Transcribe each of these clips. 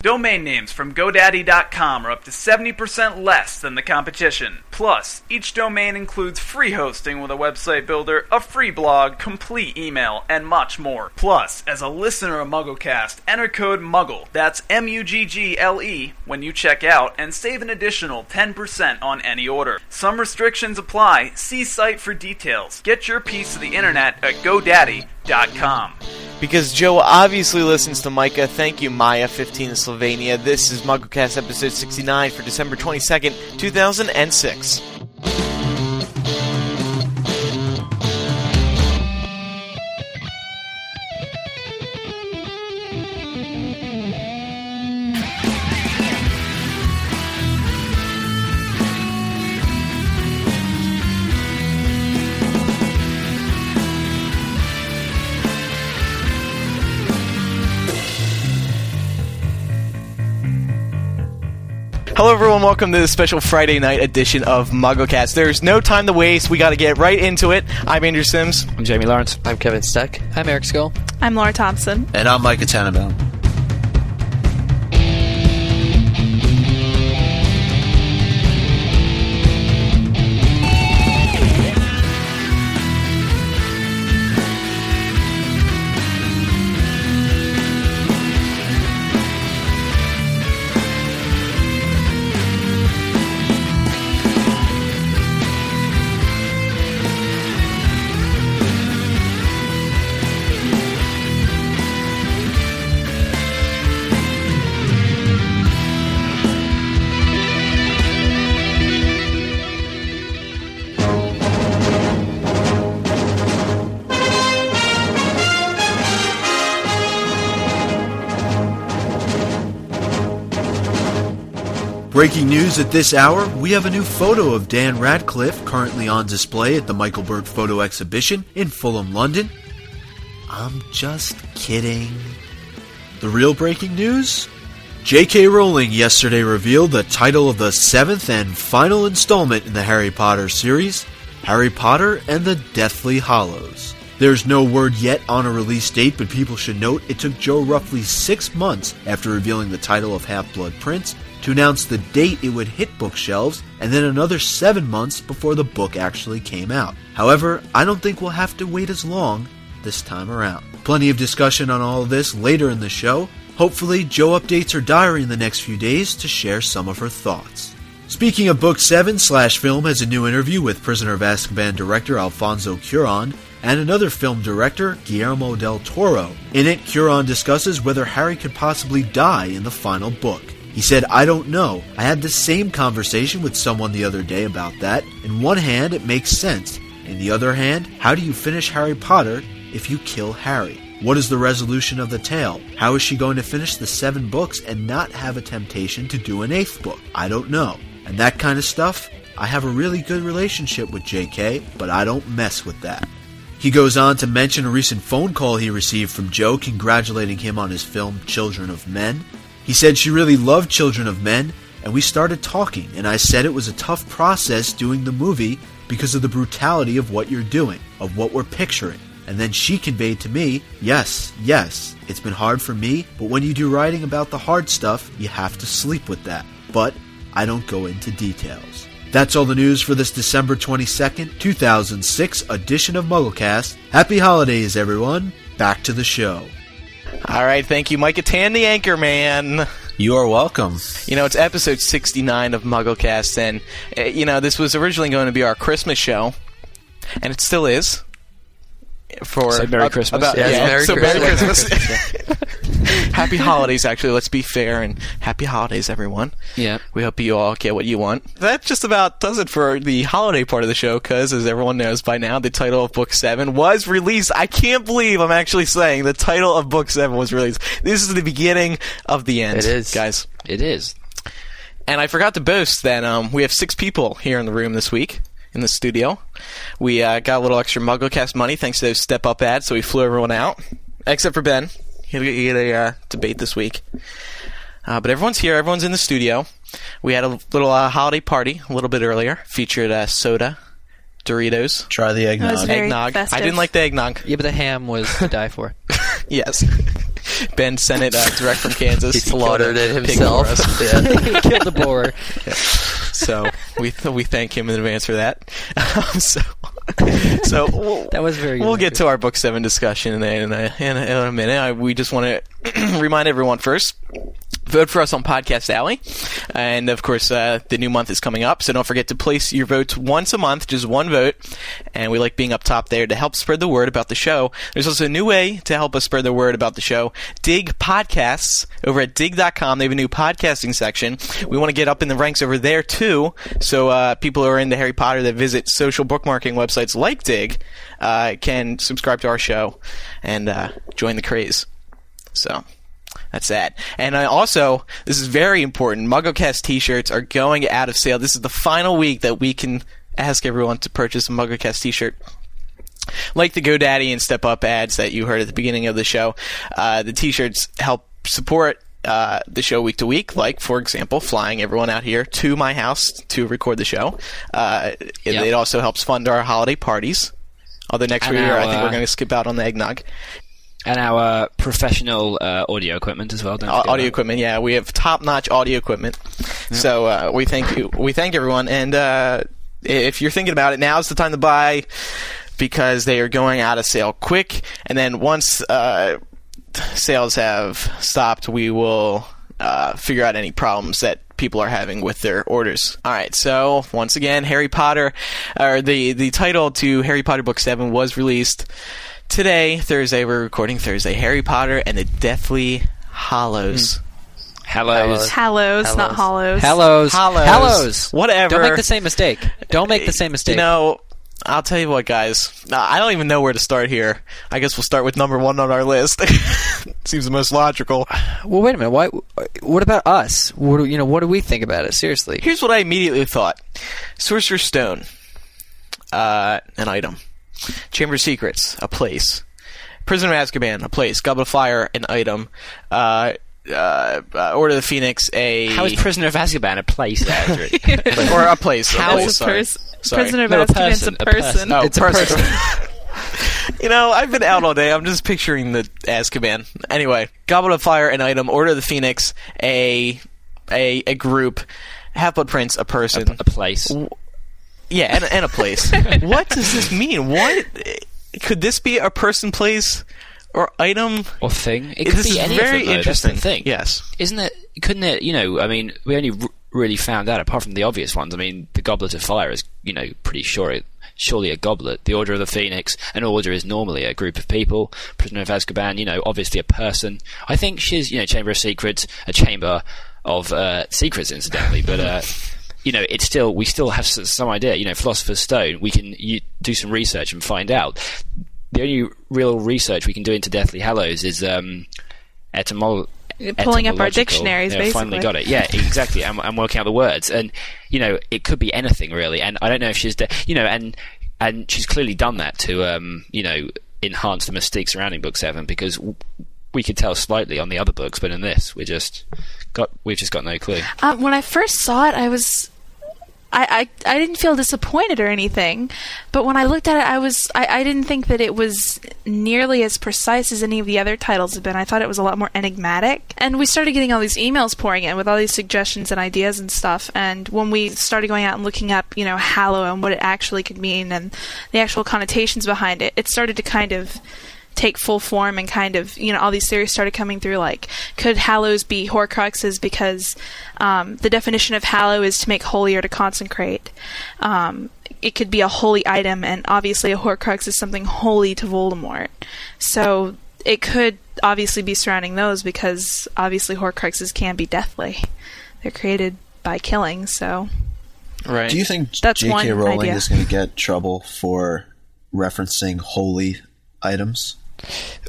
Domain names from GoDaddy.com are up to 70% less than the competition. Plus, each domain includes free hosting with a website builder, a free blog, complete email, and much more. Plus, as a listener of MuggleCast, enter code MUGGLE, that's M U G G L E, when you check out, and save an additional 10% on any order. Some restrictions apply. See site for details. Get your piece of the internet at GoDaddy.com. Because Jo obviously listens to Micah. Thank you, Maya15 in Slovenia. This is MuggleCast episode 69 for December 22nd, 2006. Hello, everyone. Welcome to the special Friday night edition of MuggleCast. There's no time to waste. We got to get right into it. I'm Andrew Sims. I'm Jamie Lawrence. I'm Kevin Steck. I'm Eric Scull. I'm Laura Thompson. And I'm Micah Tannenbaum. Breaking news at this hour, we have a new photo of Dan Radcliffe currently on display at the Michael Berg Photo Exhibition in Fulham, London. I'm just kidding. The real breaking news? J.K. Rowling yesterday revealed the title of the seventh and final installment in the Harry Potter series Harry Potter and the Deathly Hollows. There's no word yet on a release date, but people should note it took Jo roughly six months after revealing the title of Half Blood Prince to announce the date it would hit bookshelves, and then another seven months before the book actually came out. However, I don't think we'll have to wait as long this time around. Plenty of discussion on all of this later in the show. Hopefully, Jo updates her diary in the next few days to share some of her thoughts. Speaking of Book 7, Slash Film has a new interview with Prisoner of Azkaban director Alfonso Cuaron and another film director, Guillermo del Toro. In it, Cuaron discusses whether Harry could possibly die in the final book. He said, I don't know. I had the same conversation with someone the other day about that. In one hand, it makes sense. In the other hand, how do you finish Harry Potter if you kill Harry? What is the resolution of the tale? How is she going to finish the seven books and not have a temptation to do an eighth book? I don't know. And that kind of stuff, I have a really good relationship with JK, but I don't mess with that. He goes on to mention a recent phone call he received from Jo congratulating him on his film Children of Men. He said she really loved Children of Men, and we started talking, and I said it was a tough process doing the movie because of the brutality of what you're doing, of what we're picturing. And then she conveyed to me, yes, yes, it's been hard for me, but when you do writing about the hard stuff, you have to sleep with that. But I don't go into details. That's all the news for this December 22nd, 2006 edition of MuggleCast. Happy holidays, everyone. Back to the show. All right, thank you, Micah Tan, the anchor man. You are welcome. You know, it's episode 69 of MuggleCast, and, uh, you know, this was originally going to be our Christmas show, and it still is. For So Merry Christmas. About, Yeah, yeah, Merry so Merry Christmas. Christmas. happy holidays, actually. Let's be fair, and happy holidays, everyone. Yeah. We hope you all get what you want. That just about does it for the holiday part of the show, because as everyone knows by now, the title of Book 7 was released. I can't believe I'm actually saying the title of Book 7 was released. This is the beginning of the end. It is. Guys. It is. And I forgot to boast that um, we have six people here in the room this week in the studio. We uh, got a little extra MuggleCast money thanks to those step up ads, so we flew everyone out, except for Ben. He he had a uh, debate this week. Uh, but everyone's here. Everyone's in the studio. We had a little uh, holiday party a little bit earlier. Featured uh, soda, Doritos, Try the That was eggnog. very eggnog. I festive. didn't like the eggnog. Yeah, but the ham was to die for. yes. Ben sent it uh, direct from Kansas. He slaughtered it pig himself. for us. Yeah. Killed the boar. So we th- we thank him in advance for that. Um, so so we'll, That was very. we'll get to our book seven discussion in a, in a, in a, in a minute. I, we just want to remind everyone first. Vote for us on Podcast Alley. And of course, uh, the new month is coming up, so don't forget to place your votes once a month, just one vote. And we like being up top there to help spread the word about the show. There's also a new way to help us spread the word about the show. Digg Podcasts over at digg.com. They have a new podcasting section. We want to get up in the ranks over there too. So uh, people who are into Harry Potter that visit social bookmarking websites like Digg uh, can subscribe to our show and uh, join the craze. So that's that. And I also, this is very important. MuggleCast T-shirts are going out of sale. This is the final week that we can ask everyone to purchase a MuggleCast T-shirt. Like the GoDaddy and Step Up ads that you heard at the beginning of the show, uh, the T-shirts help support uh, the show week to week. Like, for example, flying everyone out here to my house to record the show. Uh, it, Yep. it also helps fund our holiday parties. Although next year, I think we're uh, going to skip out on the eggnog. And our professional uh, audio equipment as well. Don't audio equipment. Yeah, we have top-notch audio equipment. So uh, we thank you. We thank everyone. And uh, if you're thinking about it, now's the time to buy because they are going out of sale quick. And then once uh, sales have stopped, we will uh, figure out any problems that people are having with their orders. All right, so once again, Harry Potter, or the the title to Harry Potter Book Seven was released today, Thursday. We're recording Thursday. Harry Potter and the Deathly Hollows. Hallows. Hallows, not hollows. Hallows. Hollows. Hallows. Whatever. Don't make the same mistake. Don't make the same mistake. You know, I'll tell you what, guys. I don't even know where to start here. I guess we'll start with number one on our list. Seems the most logical. well, wait a minute. Why? What about us? What do, you know? What do we think about it? Seriously. Here's what I immediately thought: Sorcerer's Stone, uh, an item. Chamber of Secrets, a place. Prison of Azkaban, a place. Goblet of Fire, an item. Uh, uh, uh, Order of the Phoenix, a How is Prisoner of Azkaban a place, Andrew? or a place. How a place, It's a sorry. pers- Sorry. Prisoner of No, a Azkaban's a person, a person. person. Oh, It's a person. you know, I've been out all day. I'm just picturing the Azkaban. Anyway, Goblet of Fire, an item. Order of the Phoenix, a a a group. Half Blood Prince, a person. a place. Yeah, and, and a place. what does this mean? What could this be? A person, place, or item? Or thing. It could this be is any very of them, though. interesting. Thing. Yes. Isn't it? Couldn't it? You know, I mean, we only r- really found out apart from the obvious ones. I mean, the Goblet of Fire is, you know, pretty sure it. Surely a goblet. The Order of the Phoenix. An order is normally a group of people. Prisoner of Azkaban. You know, obviously a person. I think she's, you know, Chamber of Secrets, a chamber of uh, secrets, incidentally. But uh, you know, it's still we still have some idea. You know, Philosopher's Stone. We can you, do some research and find out. The only real research we can do into Deathly Hallows is um, etymolo- Pulling up our dictionaries, Yeah, Finally basically. got it. Yeah, exactly. I'm, I'm working out the words, and you know, it could be anything really. And I don't know if she's, de- you know, and and she's clearly done that to, um, you know, enhance the mystique surrounding Book Seven because w- we could tell slightly on the other books, but in this, we just got we've just got no clue. Um, when I first saw it, I was. I, I, I didn't feel disappointed or anything, but when I looked at it, I was I, I didn't think that it was nearly as precise as any of the other titles have been. I thought it was a lot more enigmatic, and we started getting all these emails pouring in with all these suggestions and ideas and stuff. And when we started going out and looking up, you know, Hallow and what it actually could mean and the actual connotations behind it, it started to kind of take full form and kind of you know all these theories started coming through like could hallows be horcruxes because um, the definition of hallow is to make holy or to consecrate um, it could be a holy item and obviously a horcrux is something holy to voldemort so it could obviously be surrounding those because obviously horcruxes can be deathly they're created by killing so Right. Do you think That's J.K. Rowling idea. is going to get trouble for referencing holy items?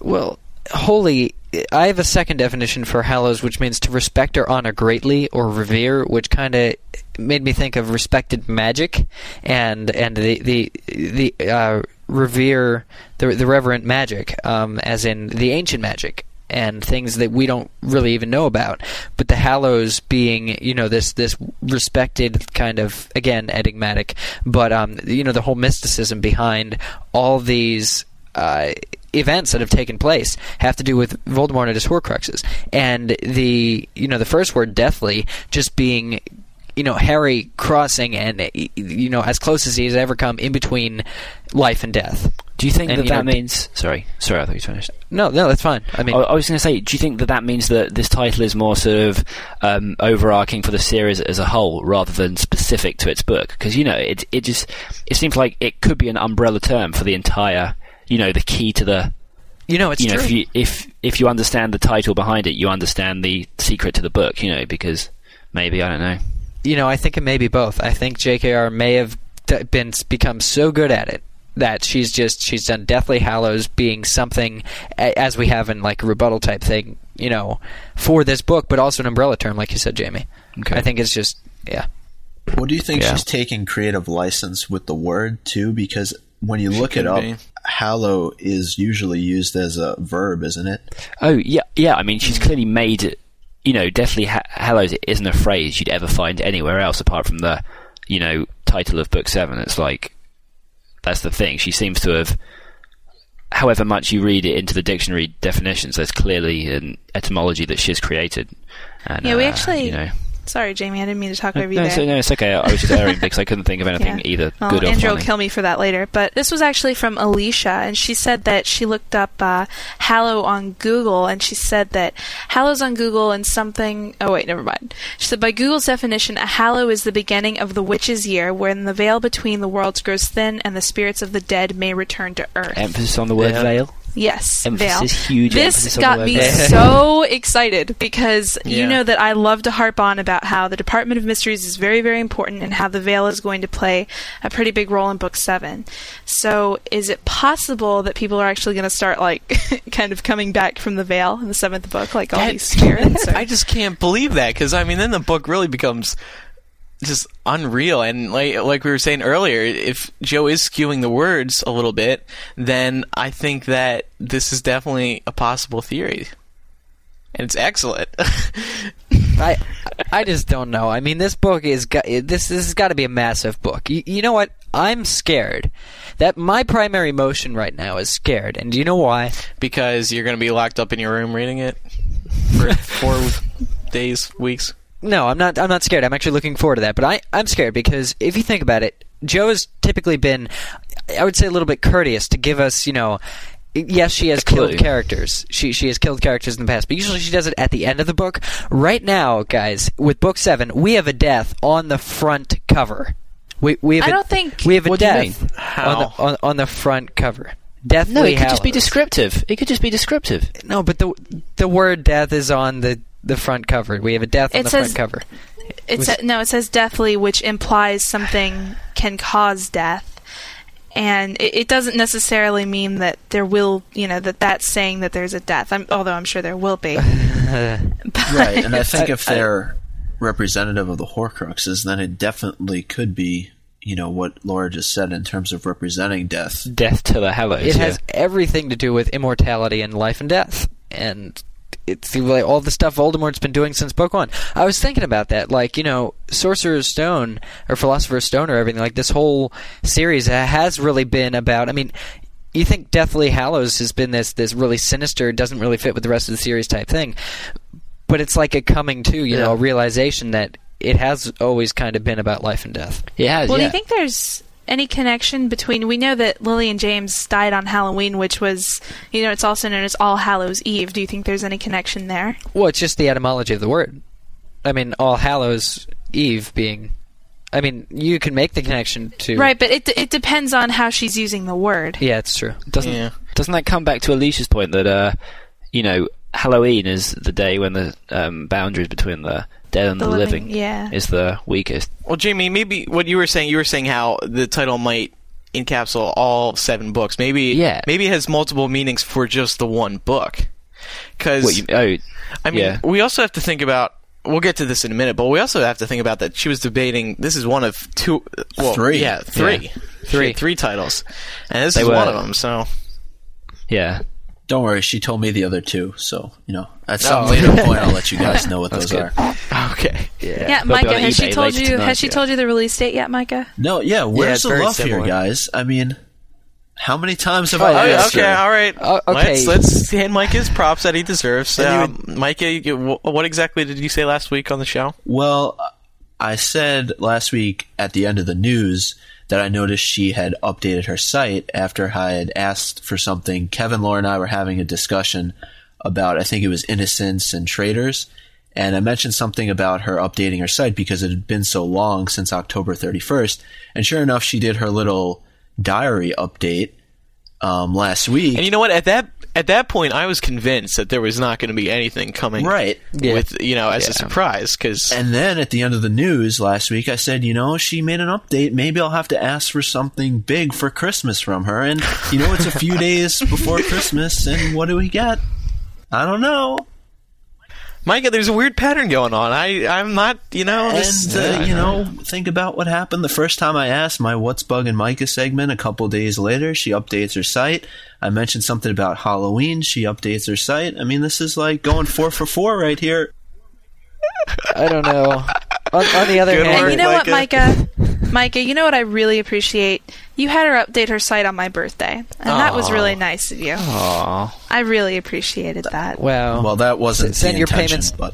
Well, holy. I have a second definition for hallows, which means to respect or honor greatly or revere, which kind of made me think of respected magic and and the the the uh, revere the the reverent magic, um, as in the ancient magic and things that we don't really even know about. But the Hallows being, you know, this this respected kind of again enigmatic, but um, you know, the whole mysticism behind all these. Uh, events that have taken place have to do with Voldemort and his Horcruxes, and the you know the first word deathly just being you know Harry crossing and you know as close as he has ever come in between life and death. Do you think And, that you that d- means? Sorry, sorry, I thought you finished. No, no, that's fine. I mean, I, I was going to say, do you think that that means that this title is more sort of um, overarching for the series as a whole, rather than specific to its book? Because you know, it it just it seems like it could be an umbrella term for the entire, you know, the key to the, you know, it's you know, true. if you if if you understand the title behind it, you understand the secret to the book, you know, because maybe I don't know. you know, I think it may be both. I think JKR may have been become so good at it that she's just she's done Deathly Hallows being something as we have in like a rebuttal type thing, you know, for this book, but also an umbrella term, like you said, Jamie. Okay. I think it's just yeah. Well, do you think Yeah. she's taking creative license with the word too? Because when you look it up, be. hallow is usually used as a verb, isn't it? Oh yeah, yeah. I mean, she's clearly made it. You know, definitely ha- Hallows isn't a phrase you'd ever find anywhere else apart from the, you know, title of book seven. It's like that's the thing. She seems to have, however much you read it into the dictionary definitions, there's clearly an etymology that she's created. And, Yeah, we uh, actually- you know, Sorry, Jamie, I didn't mean to talk no, over you it's, there. no, it's okay. I was just erring because I couldn't think of anything Yeah. either Well, good or Andrew will funny. kill me for that later. But this was actually from Alicia, and she said that she looked up uh, Hallow on Google, and she said that Hallow's on Google and something. Oh wait, never mind. She said by Google's definition, a Hallow is the beginning of the witch's year, when the veil between the worlds grows thin and the spirits of the dead may return to Earth. Emphasis on the word Yeah. veil. Yes, Emphasis, veil. huge This emphasis got me so excited because you know that I love to harp on about how the Department of Mysteries is very, very important and how the veil is going to play a pretty big role in Book Seven. So, is it possible that people are actually going to start like kind of coming back from the veil in the seventh book, like all That- these spirits? or- I just can't believe that because I mean, then the book really becomes just unreal. And like like we were saying earlier, if Jo is skewing the words a little bit, then I think that this is definitely a possible theory, and it's excellent. I I just don't know. I mean, this book is got, this this has got to be a massive book. You, you know what? I'm scared. That my primary emotion right now is scared, and do you know why? because you're going to be locked up in your room reading it for four days, weeks. No, I'm not. I'm not scared. I'm actually looking forward to that. But I, I'm scared because if you think about it, Jo has typically been, I would say, a little bit courteous to give us, you know. Yes, she has killed characters. She she has killed characters in the past, but usually she does it at the end of the book. Right now, guys, with book seven, we have a death on the front cover. We we have I a- don't think- we have a What death on the on, on the front cover. Deathly No, it could just be descriptive. It could just be descriptive. No, but the the word death is on the the front cover. We have a death on It the says- front cover. It sa- no, it says deathly, which implies something can cause death, and it, it doesn't necessarily mean that there will, you know, that that's saying that there's a death. I'm, although I'm sure there will be. Right, and I think if they're representative of the Horcruxes, then it definitely could be, you know, what Laura just said in terms of representing death. Death to the Hallows. It yeah. has everything to do with immortality and life and death, and it's like all the stuff Voldemort's been doing since book one. I was thinking about that, like you know, Sorcerer's Stone or Philosopher's Stone or everything. Like this whole series has really been about. I mean. You think Deathly Hallows has been this this really sinister, doesn't really fit with the rest of the series type thing, but it's like a coming to, you know, a realization that it has always kind of been about life and death. It has, Well, do you think there's any connection between? We know that Lily and James died on Halloween, which was, you know, it's also known as All Hallows Eve. Do you think there's any connection there? Well, it's just the etymology of the word. I mean, All Hallows Eve being. I mean, you can make the connection to. Right, but it it depends on how she's using the word. Yeah, it's true. doesn't Yeah. doesn't that come back to Alicia's point that uh, you know Halloween is the day when the um, boundaries between the dead and the, The living, living, yeah. is the weakest. Well, Jamie, maybe what you were saying, you were saying how the title might encapsulate all seven books. Maybe, Yeah. maybe it has multiple meanings for just the one book. Because oh, I mean, yeah. we also have to think about. We'll get to this in a minute, but we also have to think about that she was debating. This is one of two, well, Three. yeah, three, Yeah. three, three titles, and this They is were- one of them. So, yeah. Don't worry, she told me the other two, so, you know, at Oh. some later point I'll let you guys know what those good. are. okay, Yeah, They'll Micah, has she told you? tonight, Has she yeah. told you the release date yet, Micah? No, yeah, where's it's the very love similar. here, guys? I mean, How many times have Oh, I Oh, asked okay, all right. Uh, okay. Let's, let's hand Mike his props that he deserves. And Um, Micah, you, what exactly did you say last week on the show? Well, I said last week at the end of the news that I noticed she had updated her site after I had asked for something. Kevin, Laura, and I were having a discussion about, I think it was innocence and traders. And I mentioned something about her updating her site because it had been so long since October 31st. And sure enough, she did her little diary update um, last week. And you know what? At that at that point, I was convinced that there was not going to be anything coming right. Yeah. with you know as Yeah. a surprise because And then at the end of the news last week, I said, you know, she made an update. Maybe I'll have to ask for something big for Christmas from her. And, you know, it's a few days before Christmas, and what do we get? I don't know. Micah, there's a weird pattern going on. I I'm not you know And, this, uh, you know, think about what happened the first time I asked my What's Bugging Micah segment a couple days later. She updates her site. I mentioned something about Halloween. She updates her site. I mean, this is like going four for four right here. I don't know. On, on the other Good hand, And you know what, Micah. Micah? Micah, you know what I really appreciate? You had her update her site on my birthday, and that was really nice of you. Aww. I really appreciated that. well, Well, that wasn't Send the your payments- but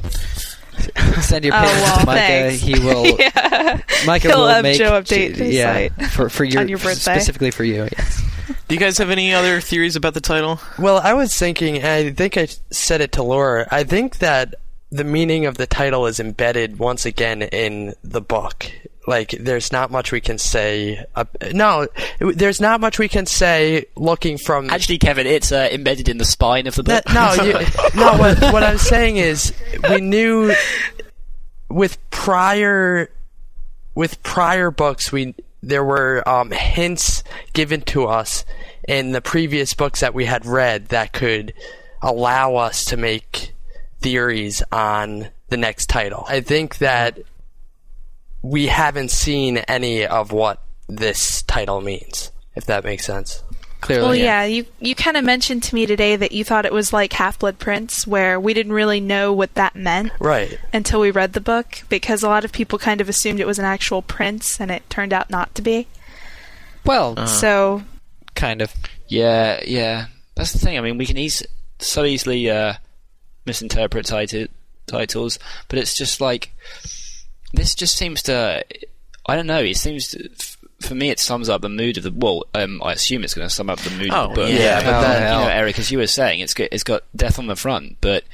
send your Oh, payments well, to Micah. thanks. He will. yeah. Micah He'll will make Jo update his yeah, site for for your, on your birthday. specifically for you. Yes. do you guys have any other theories about the title? Well, I was thinking, I think I said it to Laura. I think that the meaning of the title is embedded once again in the book. Like, there's not much we can say. Uh, no, there's not much we can say looking from. Actually, Kevin, it's uh, embedded in the spine of the book. That, no, you, no. What, what I'm saying is, we knew with prior with prior books, we there were um, hints given to us in the previous books that we had read that could allow us to make theories on the next title. I think that we haven't seen any of what this title means, if that makes sense. Clearly, Well, yeah, you you kind of mentioned to me today that you thought it was like Half Blood Prince, where we didn't really know what that meant Right. until we read the book, because a lot of people kind of assumed it was an actual prince, and it turned out not to be. Well, So kind of. Yeah, yeah. That's the thing. I mean, we can eas- so easily uh, misinterpret tit- titles, but it's just like this. Just seems to. I don't know. It seems to, for me, it sums up the mood of the. Well, um, I assume it's going to sum up the mood Oh, of the book. yeah, but but that- you know. Eric, as you were saying, it's got it's got death on the front, but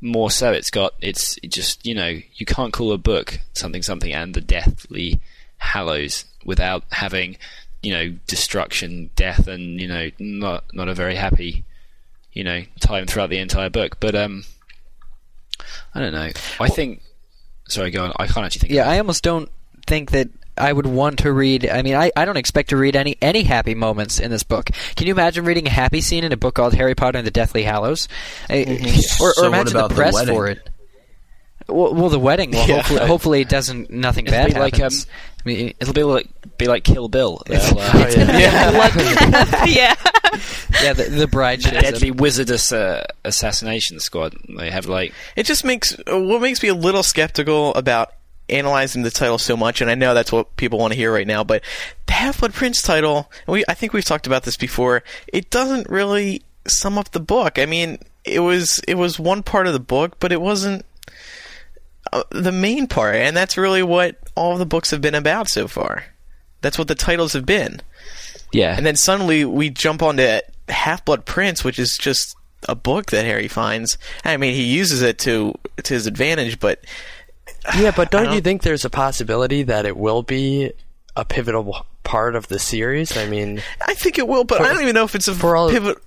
more so, it's got it's just you know you can't call a book something something and the Deathly Hallows without having you know destruction, death, and you know not not a very happy you know time throughout the entire book. But um, I don't know. I think. Sorry, go on. I can't actually think. Yeah, I almost don't think that I would want to read. I mean, I, I don't expect to read any any happy moments in this book. Can you imagine reading a happy scene in a book called Harry Potter and the Deathly Hallows? I- mm-hmm. Or, or So what imagine about the the press wedding? for it. Well, well, the wedding. Well, Yeah. hopefully, hopefully it doesn't. Nothing It'll bad be like um. I mean, it'll be like be like Kill Bill. They'll, uh, Oh, yeah. yeah, yeah, the, the bride should Deadly Wizardess uh, Assassination Squad. They have like It just makes uh, what makes me a little skeptical about analyzing the title so much, and I know that's what people want to hear right now. But the Half Blood Prince title, we I think we've talked about this before. It doesn't really sum up the book. I mean, it was it was one part of the book, but it wasn't Uh, the main part, and that's really what all the books have been about so far. That's what the titles have been. yeah. And then suddenly we jump onto Half Blood Prince, which is just a book that Harry finds. I mean, he uses it to to his advantage, but Yeah, but don't, don't- you think there's a possibility that it will be a pivotal part of the series? I mean, I think it will. But I don't even know if it's a for all- pivot.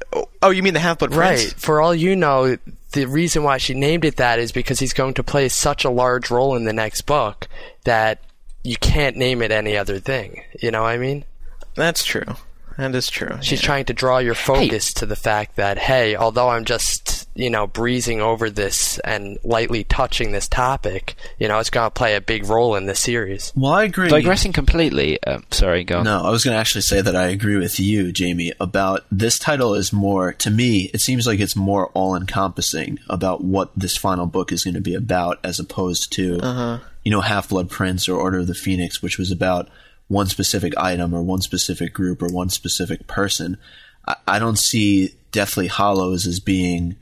Oh, you mean the Half Blood Prince? right. For all you know, the reason why she named it that is because he's going to play such a large role in the next book that you can't name it any other thing. You know what I mean? That's true. That is true. She's yeah. trying to draw your focus to the fact that, hey, although I'm just, you know, breezing over this and lightly touching this topic, you know, it's going to play a big role in the series. Well, I agree. Digressing completely. Um, sorry, go on. No, I was going to actually say that I agree with you, Jamie, about this title is more, to me, it seems like it's more all encompassing about what this final book is going to be about as opposed to, you know, Half Blood Prince or Order of the Phoenix, which was about one specific item or one specific group or one specific person. I, I don't see Deathly Hollows as being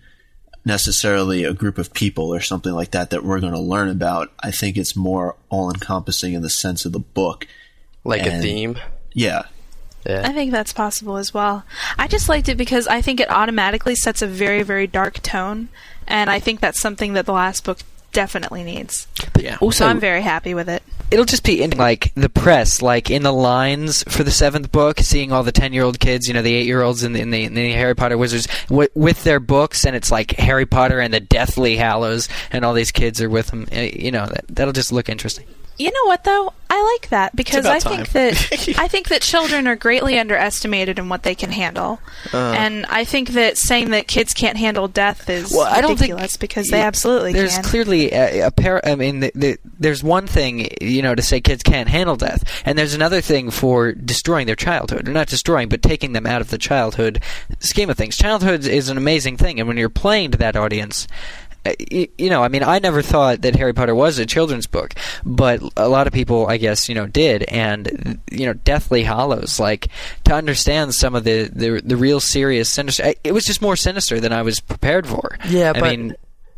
necessarily a group of people or something like that that we're going to learn about. I think it's more all encompassing in the sense of the book. Like a theme. Yeah. I think that's possible as well. I just liked it because I think it automatically sets a very, very dark tone, and I think that's something that the last book definitely needs. Yeah. Also, So I'm very happy with it. It'll just be in like the press, like in the lines for the seventh book, seeing all the ten-year-old kids, you know, the eight-year-olds in the, in the, in the Harry Potter Wizards w- with their books, and it's like Harry Potter and the Deathly Hallows, and all these kids are with them. Uh, You know, that, that'll just look interesting. You know what though? I like that because I think that I think that children are greatly underestimated in what they can handle, uh. and I think that saying that kids can't handle death is Well, I don't think- ridiculous because they absolutely can. There's can. clearly a, a pair. I mean, the, the, there's one thing you know to say kids can't handle death, and there's another thing for destroying their childhood, or not destroying, but taking them out of the childhood scheme of things. Childhood is an amazing thing, and when you're playing to that audience. Uh, y- You know, I mean, I never thought that Harry Potter was a children's book, but a lot of people, I guess, you know, did. And you know, Deathly Hollows, like to understand some of the the, the real serious sinister. It was just more sinister than I was prepared for. Yeah, I but mean,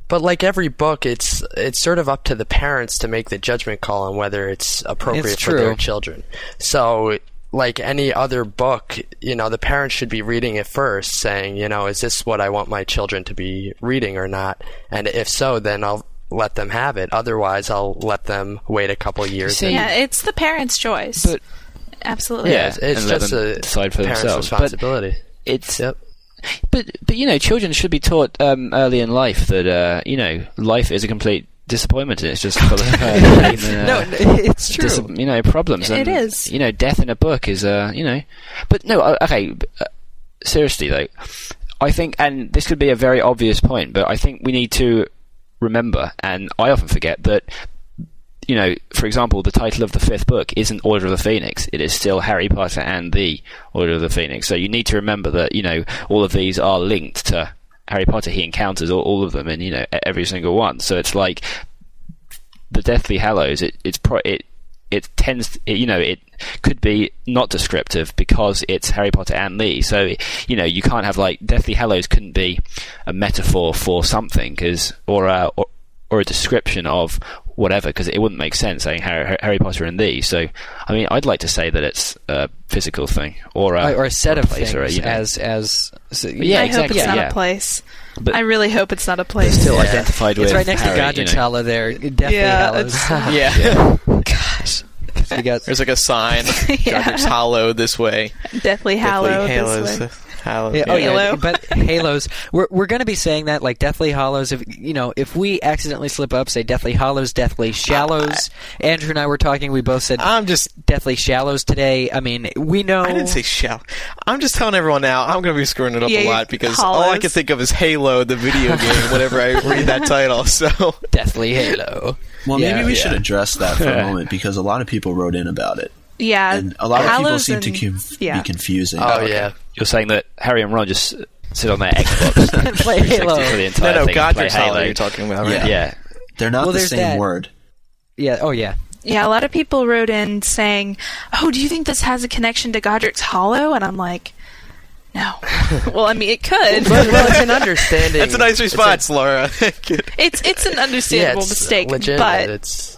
but like every book, it's it's sort of up to the parents to make the judgment call on whether it's appropriate It's for their children. So, like any other book, you know, the parents should be reading it first, saying, you know, is this what I want my children to be reading or not? And if so, then I'll let them have it. Otherwise, I'll let them wait a couple years. See, and- yeah, it's the parents' choice. But- absolutely. yeah, it's, it's and just a decide for parent's themselves. But responsibility. it's Yep. But but you know, children should be taught um, early in life that uh, you know life is a complete disappointment. It's just full of pain and, no, uh, it's true. dis- you know problems. It and, is. You know, death in a book is uh, you know, but no, uh, okay. Uh, seriously though, I think, and this could be a very obvious point, but I think we need to remember, and I often forget that. You know, for example, the title of the fifth book isn't Order of the Phoenix. It is still Harry Potter and the Order of the Phoenix. So you need to remember that, you know, all of these are linked to Harry Potter. He encounters all, all of them and you know, every single one. So it's like the Deathly Hallows. It, it's pro- it it tends, you know, it could be not descriptive because it's Harry Potter and Lee. So you know, you can't have like Deathly Hallows couldn't be a metaphor for something, because or a or, or a description of whatever, because it wouldn't make sense saying Harry, Harry Potter and Lee. So I mean, I'd like to say that it's a physical thing or a, or, or a set of place things or a, you know, as as so, Yeah, I exactly, hope it's not yeah. a place. But- I really hope it's not a place. still Yeah. identified with it's right next Harry, to you Godric's know. Hollow there. Deathly Yeah, Hallows. Yeah. Gosh, you got There's like a sign. Yeah. Godric's Hollow this way. Deathly Hallow. Deathly this Halos. way. Hallow. Yeah, oh yeah, Halo. but Halos. We're we're going to be saying that like Deathly Hollows. If you know, if we accidentally slip up, say Deathly Hollows, Deathly Shallows. Andrew and I were talking. We both said I'm just. Deathly Shallows today. I mean, we know. I didn't say shall. I'm just telling everyone now. I'm going to be screwing it up Yeah, a lot because all I can think of is Halo, the video game. whenever I read that title, so Deathly Halo. Well, Yeah, maybe we yeah. should address that for a moment because a lot of people wrote in about it, Yeah. and a lot of people Hallows seem to conf- yeah. be confusing. Oh, oh yeah. You're saying that Harry and Ron just sit on their Xbox And play Halo. for the entire no, thing and play Godric's Hollow. Halo. You're talking about, right? Yeah. Yeah. They're not Well, the same that. word. Yeah. Oh yeah. Yeah, a lot of people wrote in saying, "Oh, do you think this has a connection to Godric's Hollow?" And I'm like, "No." well, I mean, it could. But, well, it's an understanding. That's a nice it's response, Laura. it's it's an yeah, understandable it's mistake, legitimate. but it's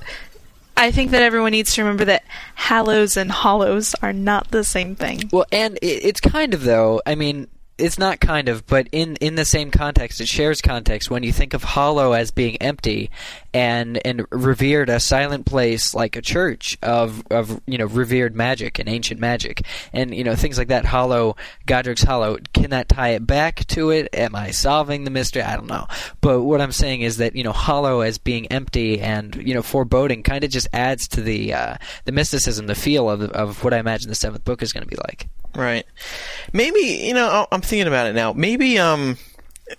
I think that everyone needs to remember that Hallows and Hollows are not the same thing. Well, and it, it's kind of though. I mean, it's not kind of, but in in the same context, it shares context. When you think of Hollow as being empty, and and revered a silent place like a church of of you know revered magic and ancient magic, and you know things like that. Hollow, Godric's Hollow. Can that tie it back to it? Am I solving the mystery? I don't know. But what I'm saying is that you know Hollow as being empty and you know foreboding kind of just adds to the uh, the mysticism, the feel of of what I imagine the seventh book is going to be like. Right. Maybe you know. I'm thinking about it now. Maybe um,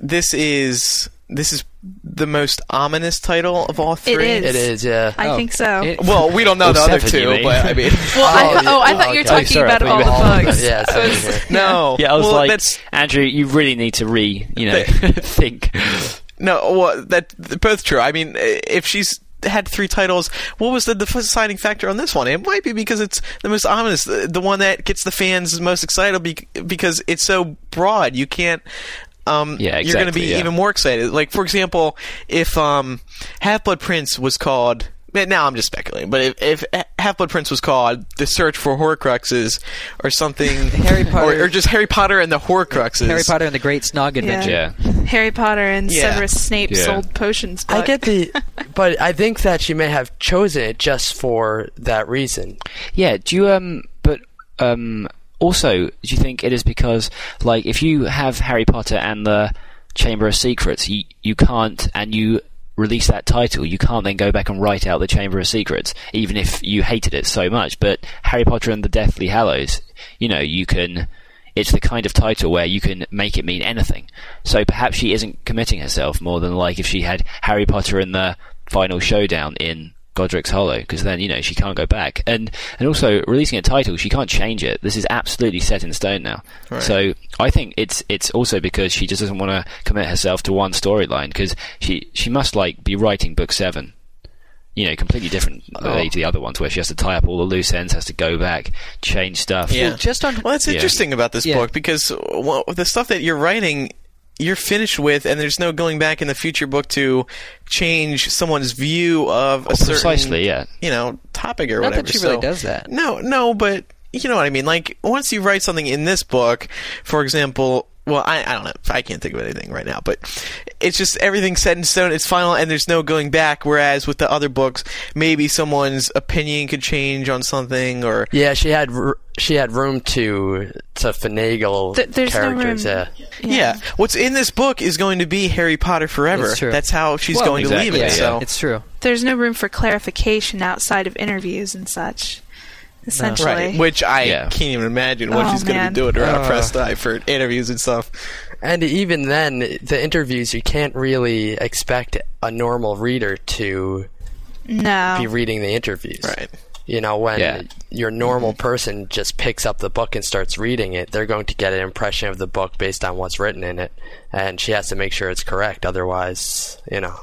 this is this is the most ominous title of all three. is. it is yeah. I Oh. think so. It- Well, we don't know Or the other two, but I mean, well, I Oh, th- oh, I yeah. thought you were Okay. talking Oh, sorry, about thought all the all bugs. Yeah, I was- no. Yeah, I was well, like, that's Andrew, you really need to re, you know, They- think. no. Well, that both true. I mean, if she's had three titles. What was the deciding factor on this one? It might be because it's the most ominous, the, the one that gets the fans most excited be, because it's so broad. You can't. Um, Yeah, you're going to be yeah. even more excited. Like for example, if um, Half Blood Prince was called. Now I'm just speculating, but if, if Half Blood Prince was called "The Search for Horcruxes" or something, Harry Potter- or, or just Harry Potter and the Horcruxes, Harry Potter and the Great Snog Adventure. Yeah. Yeah. Harry Potter and Yeah. Severus Snape Yeah. sold potions. I get the, but I think that she may have chosen it just for that reason. Yeah. Do you um? But um. Also, do you think it is because, like, if you have Harry Potter and the Chamber of Secrets, you you can't, and you release that title, you can't then go back and write out the Chamber of Secrets, even if you hated it so much. But Harry Potter and the Deathly Hallows, you know, you can. It's the kind of title where you can make it mean anything. So perhaps she isn't committing herself more than like if she had Harry Potter in the final showdown in Godric's Hollow, because then you know she can't go back. And and also releasing a title, she can't change it. This is absolutely set in stone now. So I think it's it's also because she just doesn't want to commit herself to one storyline because she she must like be writing book seven. You know, completely different Oh. to the other ones where she has to tie up all the loose ends, has to go back, change stuff. Yeah. Well, just on Well, that's Yeah. interesting about this Yeah. book because well, the stuff that you're writing, you're finished with, and there's no going back in the future book to change someone's view of a certain, precisely, yeah. you know, topic or Not whatever. that she So- really does that. No, no, but you know what I mean. Like once you write something in this book, for example. Well, I, I don't know. I can't think of anything right now, but it's just everything's set in stone. It's final, and there's no going back. Whereas with the other books, maybe someone's opinion could change on something, or Yeah, she had r- she had room to to finagle Th- there's no characters. room- yeah. Yeah. What's in this book is going to be Harry Potter forever. That's true. how she's Well, going to leave exactly, it. yeah. So It's true. There's no room for clarification outside of interviews and such. Essentially, right, which I Yeah. can't even imagine what Oh, she's going to be doing around Uh. press time for interviews and stuff. And even then, the interviews you can't really expect a normal reader to no. be reading the interviews. Right. You know, when Yeah. your normal person just picks up the book and starts reading it, they're going to get an impression of the book based on what's written in it, and she has to make sure it's correct. Otherwise, you know.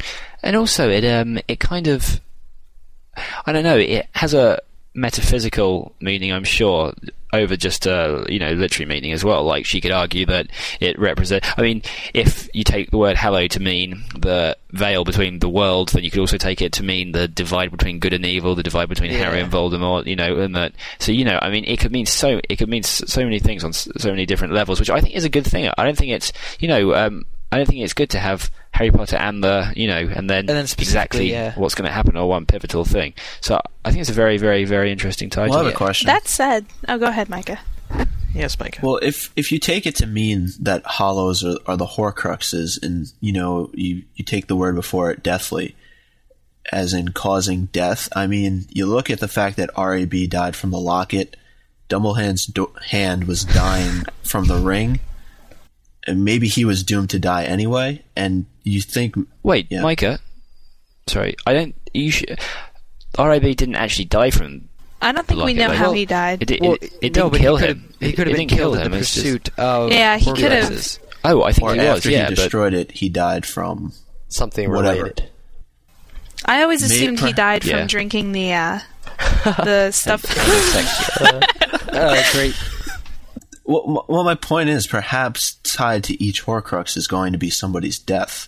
and also it um it kind of I don't know it has a metaphysical meaning I'm sure over just a you know literary meaning as well like she could argue that it represents. I mean if you take the word hallow to mean the veil between the worlds then you could also take it to mean the divide between good and evil the divide between Harry and Voldemort you know and that so you know I mean it could mean so it could mean so many things on so many different levels which I think is a good thing I don't think it's you know um I don't think it's good to have Harry Potter and the you know and then, And then exactly yeah. what's going to happen or one pivotal thing. So I think it's a very very very interesting title. Well, I have a question. That said, oh, go ahead, Micah. Yes, Micah. Well, if if you take it to mean that hollows are, are the Horcruxes, and you know you you take the word before it, deathly, as in causing death. I mean, you look at the fact that Rab died from the locket, Dumbledore's do- hand was dying from the ring, and maybe he was doomed to die anyway. And you think, Wait, Yeah. Micah. Sorry, I don't. You should. Rab didn't actually die from. I don't think we know like- how Well, he died. It, di- Well, it, it didn't but kill he him. He could have been didn't kill killed in him. the it's just- pursuit of. Yeah, he could've- oh, I think or he was. after Yeah, he destroyed it, he died from Something Whatever. related. I always May- assumed he per- died Yeah. from drinking the uh, the stuff. Oh, great. Well, well, my point is, perhaps tied to each Horcrux is going to be somebody's death.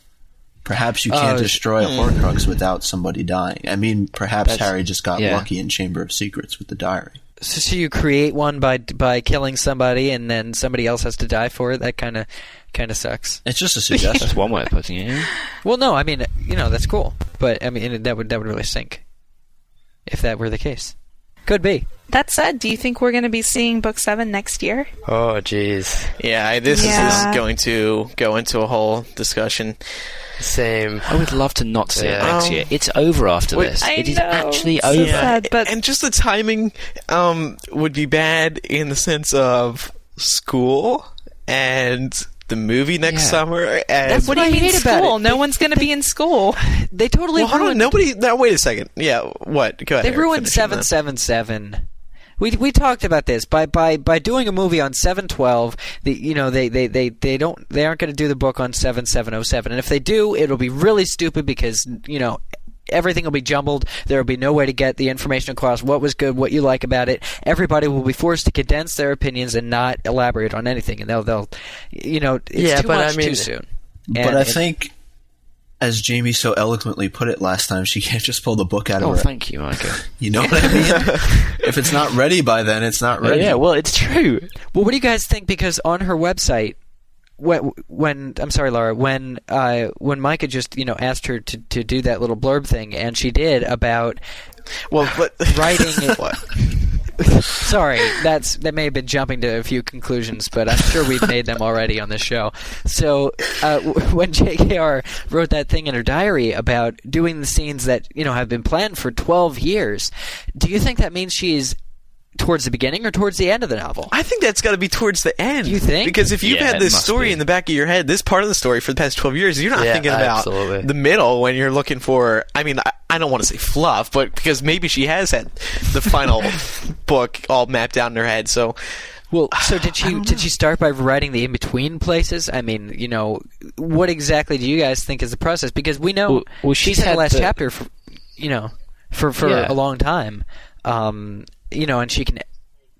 Perhaps you can't Oh, destroy a hmm. Horcrux without somebody dying. I mean, perhaps Harry just got yeah. lucky in Chamber of Secrets with the diary. So, so you create one by by killing somebody, and then somebody else has to die for it. That kind of kind of sucks. It's just a suggestion. that's one way of putting it. Well, no, I mean, you know, that's cool, but I mean, that would that would really sink if that were the case. Could be. That said, do you think we're going to be seeing book seven next year? Oh, jeez. Yeah, I- this Yeah. is going to go into a whole discussion. Same. I would love to not see it next Um, year. It's over after wait, this. I It is know. actually So over. sad. but- and just the timing um, would be bad in the sense of school and the movie next Yeah. summer. And That's What do you I mean hate about school? it. No one's going to be in school. They totally well, hold on, ruined. nobody. Now, wait a second. Yeah, what? Go ahead. They Eric, ruined seven seven seven that. seven seven. We we talked about this by by by doing a movie on seven twelve. The you know they, they, they, they don't they aren't going to do the book on seven seven oh seven. And if they do, it'll be really stupid because you know everything will be jumbled. There will be no way to get the information across. What was good, what you like about it. Everybody will be forced to condense their opinions and not elaborate on anything, and they'll they'll, you know, it's Yeah, too but I much mean- too soon. but And I think, as Jamie so eloquently put it last time, she can't just pull the book out of Oh, her. thank you, Micah. You know what I mean? if it's not ready by then, it's not ready. yeah, well, it's true. Well, what do you guys think? Because on her website, when, when I'm sorry, Laura, when uh, when Micah just you know asked her to, to do that little blurb thing, and she did about Well, but writing it. Sorry, that's that may have been jumping to a few conclusions, but I'm sure we've made them already on this show. So uh, when J.K.R. wrote that thing in her diary about doing the scenes that you know have been planned for 12 years, do you think that means she's towards the beginning or towards the end of the novel? I think that's got to be towards the end. You think? Because if you've Yeah, had this story be. in the back of your head, this part of the story for the past 12 years, you're not Yeah, thinking about absolutely. the middle when you're looking for, I mean, I, I don't want to say fluff, but because maybe she has had the final book all mapped out in her head. So, Well, so did she did she start by writing the in between places? I mean, you know, what exactly do you guys think is the process? Because we know Well- well, she's she's had the last the- chapter, for, you know, for for Yeah. a long time, um, you know, and she can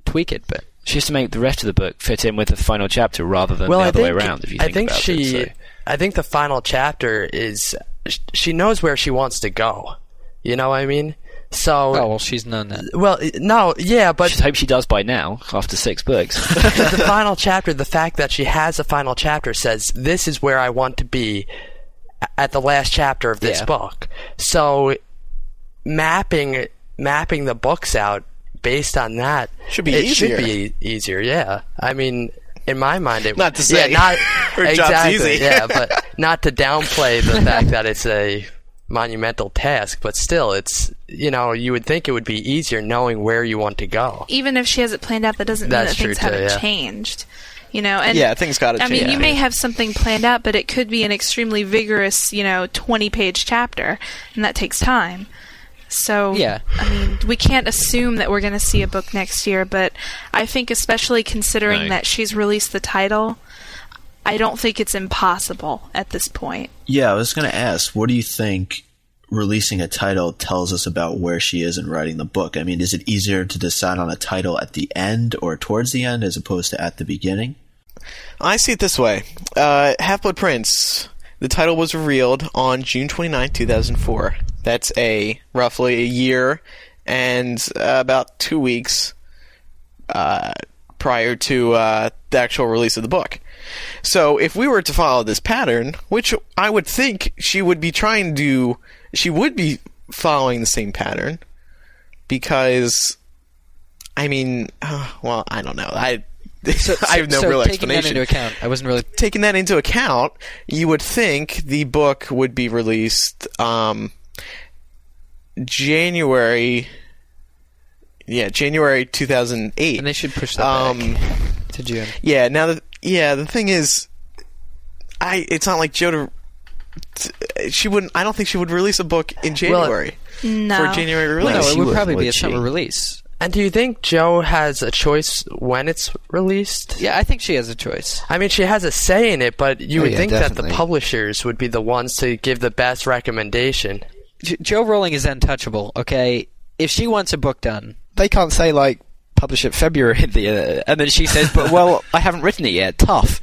tweak it, but She has to make the rest of the book fit in with the final chapter rather than well, the I other think, way around. If you I think, think about she, it, so. I think the final chapter is she knows where she wants to go. You know what I mean? So, oh well, she's known that. well, no, yeah, but I hope she does by now after six books. the final chapter, the fact that she has a final chapter says this is where I want to be at the last chapter of this Yeah. book. So mapping mapping the books out based on that Should be it easier. should be easier. Yeah, I mean, in my mind, it Not to say yeah, say not her job's exactly, easy. yeah, but not to downplay the fact that it's a monumental task, but still, it's you know you would think it would be easier knowing where you want to go. even if she has it planned out, that doesn't mean that things too, haven't yeah. changed. You know, and Yeah, things gotta I mean, change. you may have something planned out, but it could be an extremely vigorous, you know, twenty-page chapter, and that takes time. So, Yeah. I mean, we can't assume that we're going to see a book next year, but I think, especially considering No. that she's released the title, I don't think it's impossible at this point. Yeah, I was going to ask, what do you think releasing a title tells us about where she is in writing the book? I mean, is it easier to decide on a title at the end or towards the end as opposed to at the beginning? I see it this way uh, Half Blood Prince, the title was revealed on June 29, 2004. That's a roughly a year and uh, about two weeks uh, prior to uh, the actual release of the book. So if we were to follow this pattern, which I would think she would be trying to, she would be following the same pattern because, I mean, uh, well, I don't know. I I have no so real taking explanation that into account, I wasn't really. taking that into account, you would think the book would be released um, January. Yeah, January 2008. And they should push that Um, back to June. yeah. Now, the, yeah, the thing is, I. It's not like Jo. To, she wouldn't. I don't think she would release a book in January No. for January release. no, it would would, probably be a she? summer release. And do you think Jo has a choice when it's released? Yeah, I think she has a choice. I mean, she has a say in it, but you Oh, would yeah, think that the publishers would be the ones to give the best recommendation. J- Jo Rowling is untouchable. Okay, if she wants a book done, they can't say like publish it February, the, uh, and then she says, "But well, I haven't written it yet. Tough.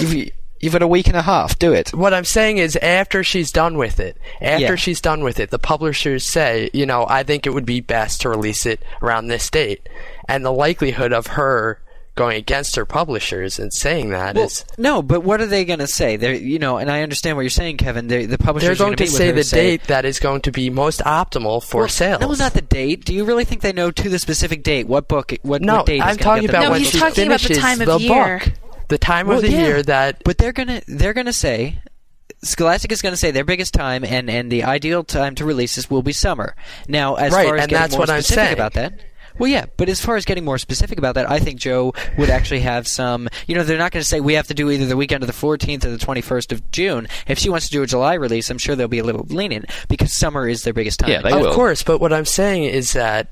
You've, you've got a week and a half. Do it." What I'm saying is, after she's done with it, after Yeah. she's done with it, the publishers say, you know, I think it would be best to release it around this date. And the likelihood of her going against her publishers and saying that is, Well, no, but what are they going to say? They're, you know, and I understand what you're saying, Kevin. They're, the publishers they're are going to say the say, date that is going to be most optimal for Well, sales. No, not the date. Do you really think they know to the specific date what book? What, No, what date? is I'm gonna talking get them about No, when he's she talking about the finishes time of the year. book. The time Well, of the yeah. year that But they're gonna they're gonna say Scholastic is going to say their biggest time and, and the ideal time to release this will be summer. Now, as Right, far as and getting that's more what I'm specific saying. about that, well, yeah, but as far as getting more specific about that, I think Jo would actually have some. You know, they're not going to say we have to do either the weekend of the 14th or the 21st of June. If she wants to do a July release, I'm sure they'll be a little lenient because summer is their biggest time. Yeah, they of will. course, but what I'm saying is that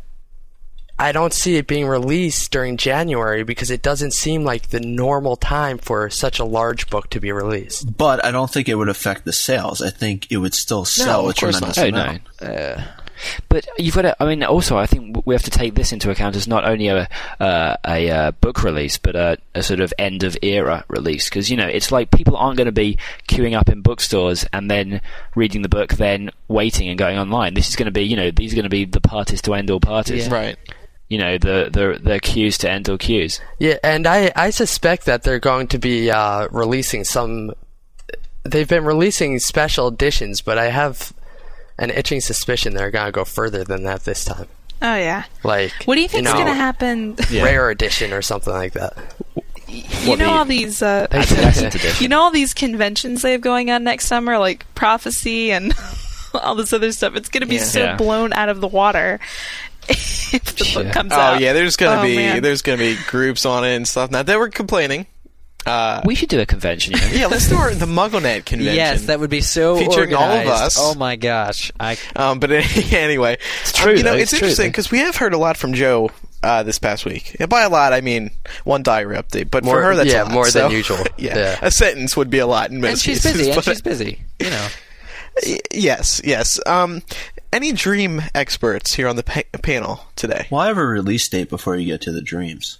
I don't see it being released during January because it doesn't seem like the normal time for such a large book to be released. But I don't think it would affect the sales. I think it would still sell of a course tremendous Oh amount. no. Uh, But you've got to. I mean, also, I think we have to take this into account as not only a uh, a uh, book release, but a, a sort of end of era release. Because you know, it's like people aren't going to be queuing up in bookstores and then reading the book, then waiting and going online. This is going to be, you know, these are going to be the parties to end all parties. Right. You know, the the the queues to end all queues. Yeah, and I, I suspect that they're going to be uh, releasing some. They've been releasing special editions, but I have an itching suspicion they're going to go further than that this time. Oh yeah. Like, What do you think's know, going to happen? Rare edition or something like that. you know all these. Uh, you know all these conventions they have going on next summer, like Prophecy and all this other stuff. It's going to be Yeah. so Yeah. blown out of the water if the book Yeah. comes Oh out. Oh yeah, there's gonna Oh, be man. there's gonna be groups on it and stuff. Now they were complaining. Uh, we should do a convention. You know? yeah, let's do our, the MuggleNet convention. Yes, that would be so Featuring all of us. Oh my gosh! I Um, but anyway, it's true, you know, though, it's, it's true, interesting because we have heard a lot from Jo uh, this past week. And by a lot, I mean one diary update. But More- for her, that's yeah, a lot, more than usual. yeah, Yeah. a sentence would be a lot in most and she's cases, busy. And she's busy. You know. Y- Yes, yes. Um, any dream experts here on the pa- panel today? Well, I have a release date before you get to the dreams.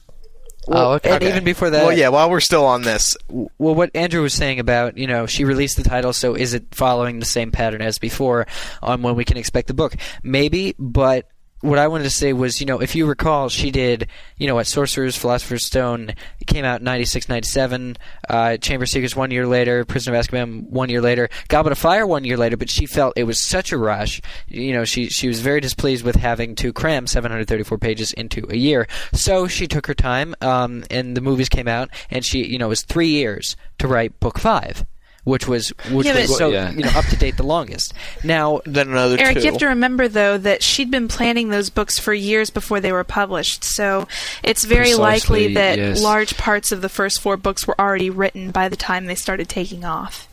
Oh, okay. And even before that, well, yeah. While we're still on this, well, what Andrew was saying about, you know, she released the title, so is it following the same pattern as before on when we can expect the book? Maybe, but what I wanted to say was, you know, if you recall, she did, you know, what Sorcerer's Philosopher's Stone came out in 96, 97, uh, Chamber of Secrets one year later, Prisoner of Azkaban one year later, Goblet of Fire one year later, but she felt it was such a rush. You know, she, she was very displeased with having to cram 734 pages into a year. So she took her time, um, and the movies came out, and she, you know, it was three years to write book five. Which was which Yeah, was but- so Yeah. you know up to date the longest. Now then another Eric, two. you have to remember though that she'd been planning those books for years before they were published. So it's very likely that yes. large parts of the first four books were already written by the time they started taking off.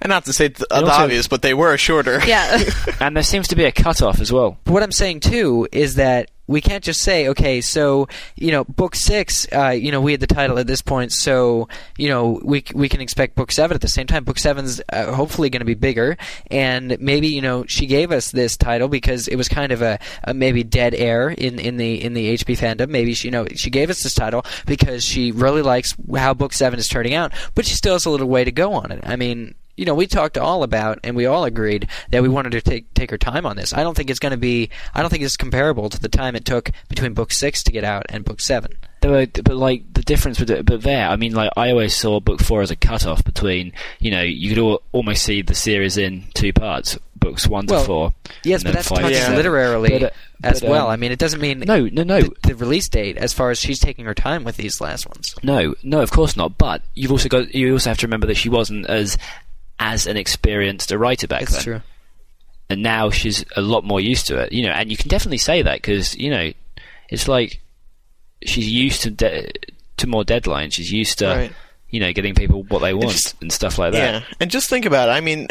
and not to say th- the obvious, but they were shorter. Yeah. and there seems to be a cutoff as well. But what I'm saying too is that we can't just say, okay, so you know, book six, uh, you know, we had the title at this point, so you know, we we can expect book seven at the same time. Book seven's uh, hopefully going to be bigger, and maybe you know, she gave us this title because it was kind of a, a maybe dead air in, in the in the HP fandom. Maybe she you know she gave us this title because she really likes how book seven is turning out, but she still has a little way to go on it. I mean, you know, we talked all about, and we all agreed that we wanted to take take her time on this. I don't think it's going to be. I don't think it's comparable to the time it took between book six to get out and book seven. Were, but like the difference with it, but there, I mean, like I always saw book four as a cutoff between, you know, you could al- almost see the series in two parts, books one to four. Yes, but that's five to talking Yeah. literally But, uh, as but, well. um, I mean, it doesn't mean No, no, no, the, the release date as far as she's taking her time with these last ones. no, no. Of course not. But you've also got you also have to remember that she wasn't as as an experienced a writer back That's then. true. and now she's a lot more used to it. You know, and you can definitely say that because you know, it's like she's used to de- to more deadlines. She's used to Right. you know getting people what they want just- and stuff like that. Yeah, and just think about it. I mean,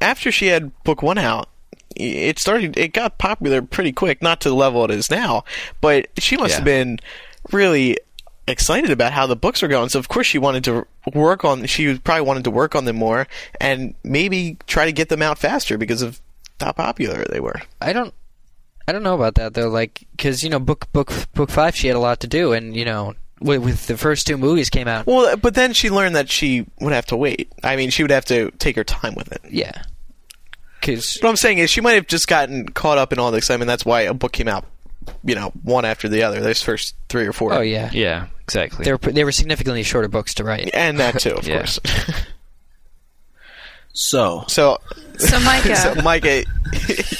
after she had book one out, it started. It got popular pretty quick, not to the level it is now, but she must Yeah. have been really excited about how the books were going. So of course she wanted to work on. She probably wanted to work on them more and maybe try to get them out faster because of how popular they were. I don't. I don't know about that though. Like, because you know, book book book five, she had a lot to do, and you know, with, with the first two movies came out. Well, but then she learned that she would have to wait. I mean, she would have to take her time with it. Yeah. Because What I'm saying is, she might have just gotten caught up in all the excitement. That's why a book came out, you know, one after the other. Those first three or four. oh yeah, Yeah, exactly. they were they were significantly shorter books to write. and that too, of course. So, so, So, Micah. so, Micah,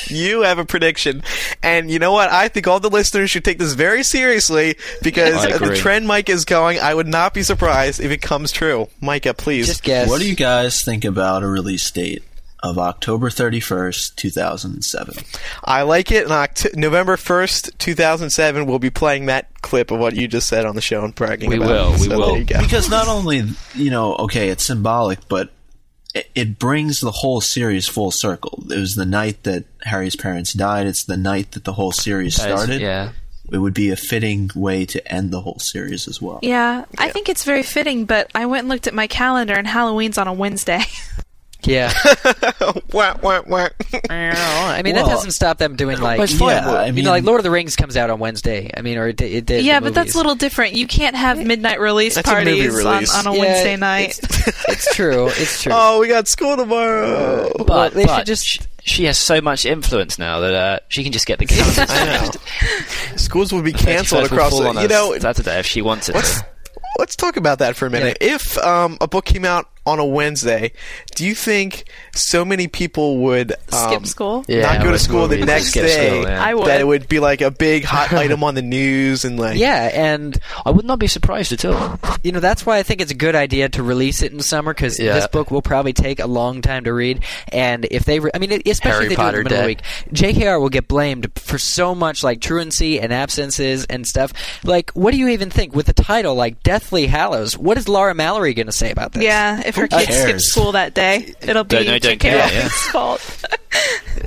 you have a prediction, and you know what? I think all the listeners should take this very seriously because I the trend Micah is going. I would not be surprised if it comes true. Micah, please. Just guess. what do you guys think about a release date of October 31st, 2007? I like it. On Oct- November first, two thousand seven, we'll be playing that clip of what you just said on the show and bragging We about will, it. we So will. There you. Because not only, you know, okay, it's symbolic, but it, it brings the whole series full circle. It was the night that Harry's parents died. It's the night that the whole series That is- started. yeah. it would be a fitting way to end the whole series as well. Yeah, I think it's very fitting, but I went and looked at my calendar, and Halloween's on a Wednesday. Yeah. wah, wah, wah. I mean, that Well, doesn't stop them doing like, it's fine. Yeah, I you mean- know, like Lord of the Rings comes out on Wednesday. I mean, or it, did- it did. yeah, the but that's movies. a little different. You can't have midnight release That's a movie parties on, release. on a Yeah, Wednesday night. It's true. It's true. oh, we got school tomorrow. But, Well, they should but just- sh- she has so much influence now that uh, she can just get the calendar. I. Schools will be canceled 31st will across fall the. on You a know, Saturday if she wants it let's to. let's talk about that for a minute. If um, a book came out on a Wednesday, do you think so many people would um, Skip school. Yeah, not go to school the next day? school, yeah. I would. That it would be like a big hot item on the news and like Yeah, and I would not be surprised at all. you know that's why I think it's a good idea to release it in summer because Yeah. this book will probably take a long time to read. And if they, re- I mean, especially Harry if they Potter do it in the middle Day. of the week, J.K.R. will get blamed for so much like truancy and absences and stuff. Like, what do you even think with the title like Deathly Hallows? What is Laura Mallory going to say about this? Yeah, if her kids skip school that day, it'll be Don't know, don't care, Rowling's yeah. fault.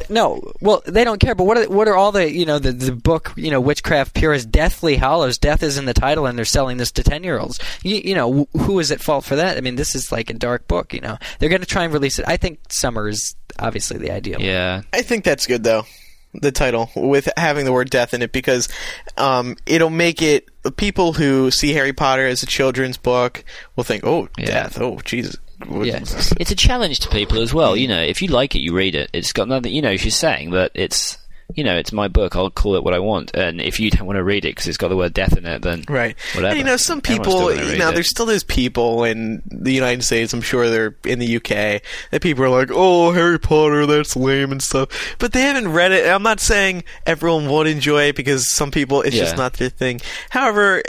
No, well, they don't care. But what are what are all the you know the the book you know witchcraft purist Deathly Hallows? Death is in the title, and they're selling this to ten year olds. You, you know who is at fault for that? I mean, this is like a dark book. You know, they're going to try and release it. I think summer is obviously the ideal. Yeah. I think that's good though. The title with having the word death in it because um, it'll make it people who see Harry Potter as a children's book will think, "Oh, Yeah. death! Oh, Jesus!" Yeah. It's a challenge to people as well. You know, if you like it, you read it. It's got nothing. You know, she's saying that it's. You know, it's my book. I'll call it what I want. And if you don't want to read it because it's got the word death in it, then Right. Whatever. And, you know, some people, you know, it. there's still those people in the United States, I'm sure they're in the UK, that people are like, oh, Harry Potter, that's lame and stuff. But they haven't read it. I'm not saying everyone would enjoy it because some people, it's just not their thing. However,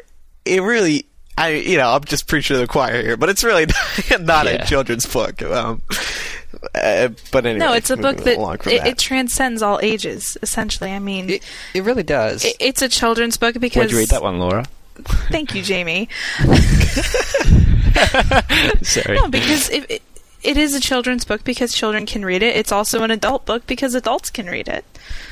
it really, I, you know, I'm just preaching to the choir here, but it's really not a children's book. Um, uh, but anyway. no, it's a book that it, that. it transcends all ages. Essentially, I mean, It, it really does. it, it's a children's book because. where'd you read that one, Laura? Thank you, Jamie. Sorry. No, because it, it, it is a children's book because children can read it. It's also an adult book because adults can read it.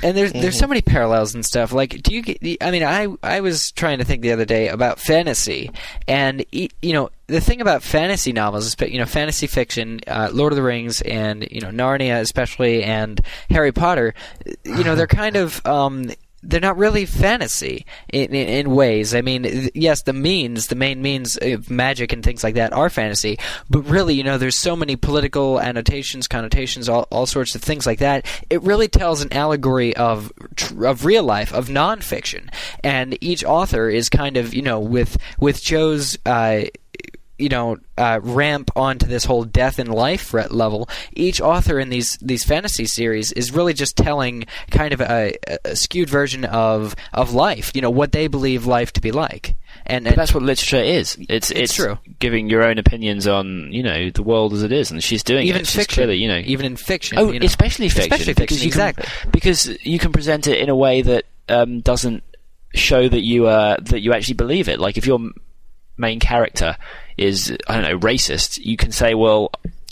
and there's there's Mm-hmm. so many parallels and stuff. Like, do you get? I mean, I I was trying to think the other day about fantasy, and e- you know the thing about fantasy novels is, you know, fantasy fiction, uh, Lord of the Rings, and you know Narnia especially, and Harry Potter. You know, they're kind of. Um, they're not really fantasy in, in, in ways. I mean, yes, the means, the main means of magic and things like that are fantasy, but really, you know, there's so many political annotations, connotations, all, all sorts of things like that. It really tells an allegory of of real life, of nonfiction, and each author is kind of, you know, with with Jo's. Uh, you know, uh, ramp onto this whole death and life level. Each author in these these fantasy series is really just telling kind of a, a skewed version of of life. You know, what they believe life to be like. And, and that's what literature is. It's It's true. Giving your own opinions on you know the world as it is, and she's doing even it. Fiction, clearly, you know, even in fiction. Oh, you know. especially fiction. Especially because fiction, you can- exactly. because you can present it in a way that um, doesn't show that you uh, that you actually believe it. Like if your main character is I don't know racist, you can say, well.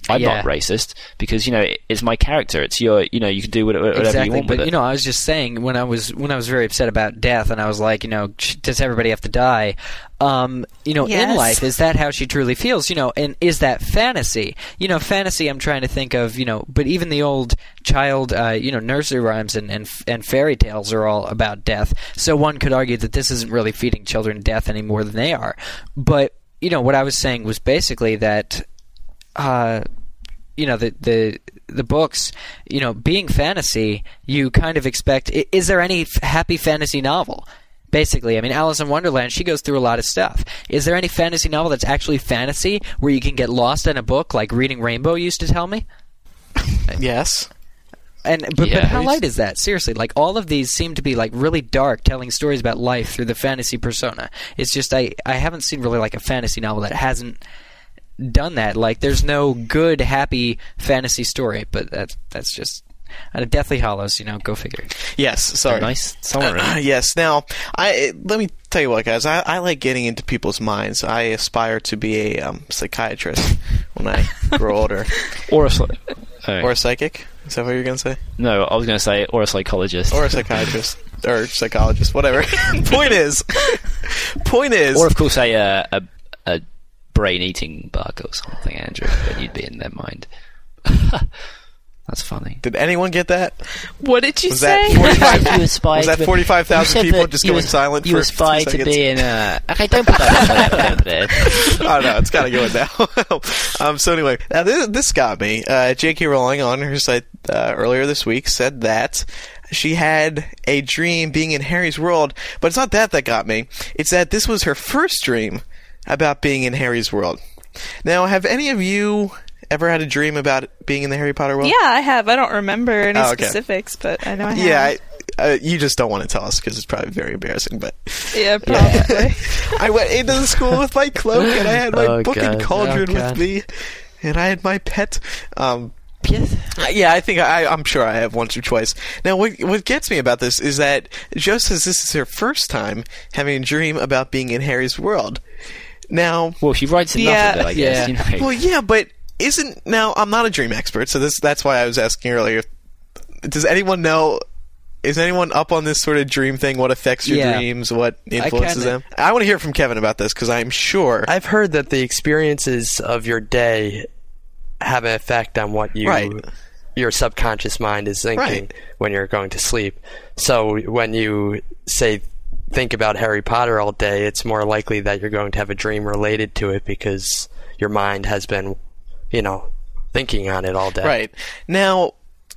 I'm Yeah. not racist because you know it's my character. It's your you know you can do whatever, whatever you exactly. want But with it. you know, I was just saying when I was when I was very upset about death, and I was like, you know, does everybody have to die? Um, you know, in life, is that how she truly feels? You know, and is that fantasy? You know, fantasy. I'm trying to think of. You know, but even the old child, uh, you know, nursery rhymes and, and and fairy tales are all about death. So one could argue that this isn't really feeding children death any more than they are. But you know, what I was saying was basically that. Uh, you know the the the books you know being fantasy you kind of expect is there any happy fantasy novel basically i mean alice in wonderland she goes through a lot of stuff is there any fantasy novel that's actually fantasy where you can get lost in a book like reading rainbow used to tell me yes. And but, Yeah. but how light is that seriously like all of these seem to be like really dark telling stories about life through the fantasy persona it's just i i haven't seen really like a fantasy novel that hasn't done that like there's no good happy fantasy story but that's that's just uh, deathly hallows you know go figure Yes, sorry. nice summary. Uh, yes. Now, I let me tell you what, guys. I, I like getting into people's minds. I aspire to be a um, psychiatrist when I grow older, or a psy- or a psychic. Is that what you're gonna say? no, I was going to say or a psychologist. Or a psychiatrist. or psychologist, whatever. point is, point is, Or of course a uh, a, a brain eating bug or something, Andrew. Then you'd be in their mind. That's funny. did anyone get that? What did you Was say? 45 you aspired Was that 45,000 people that just you going as- silent you for aspire two to be in a okay don't put that don't put that oh no, it's gotta go in now. um, so anyway, now this, this got me. Uh, J.K. Rowling on her site uh, earlier this week said that she had a dream being in Harry's world, but it's not that that got me. It's that this was her first dream about being in Harry's world. Now, have any of you ever had a dream about being in the Harry Potter world? yeah, I have. I don't remember any Oh, okay. specifics, but I know I have. Yeah, I, uh, you just don't want to tell us because it's probably very embarrassing. But yeah, probably. I went into the school with my cloak and I had my Oh, book and cauldron Oh, with me, and I had my pet. Um, Yes. yeah, I think I, I'm sure I have once or twice. Now, what what gets me about this is that Jo says this is her first time having a dream about being in Harry's world. Now, Well, she writes enough Yeah. of it, I guess. Yeah. You know. well, yeah, but isn't now? I'm not a dream expert, so this that's why I was asking earlier. Does anyone know? Is anyone up on this sort of dream thing? What affects your Yeah. dreams? What influences kinda- them? I want to hear from Kevin about this because I'm sure. I've heard that the experiences of your day have an effect on what you Right. your subconscious mind is thinking Right. when you're going to sleep. So when you say think about Harry Potter all day, it's more likely that you're going to have a dream related to it because your mind has been, you know, thinking on it all day. Right. Now,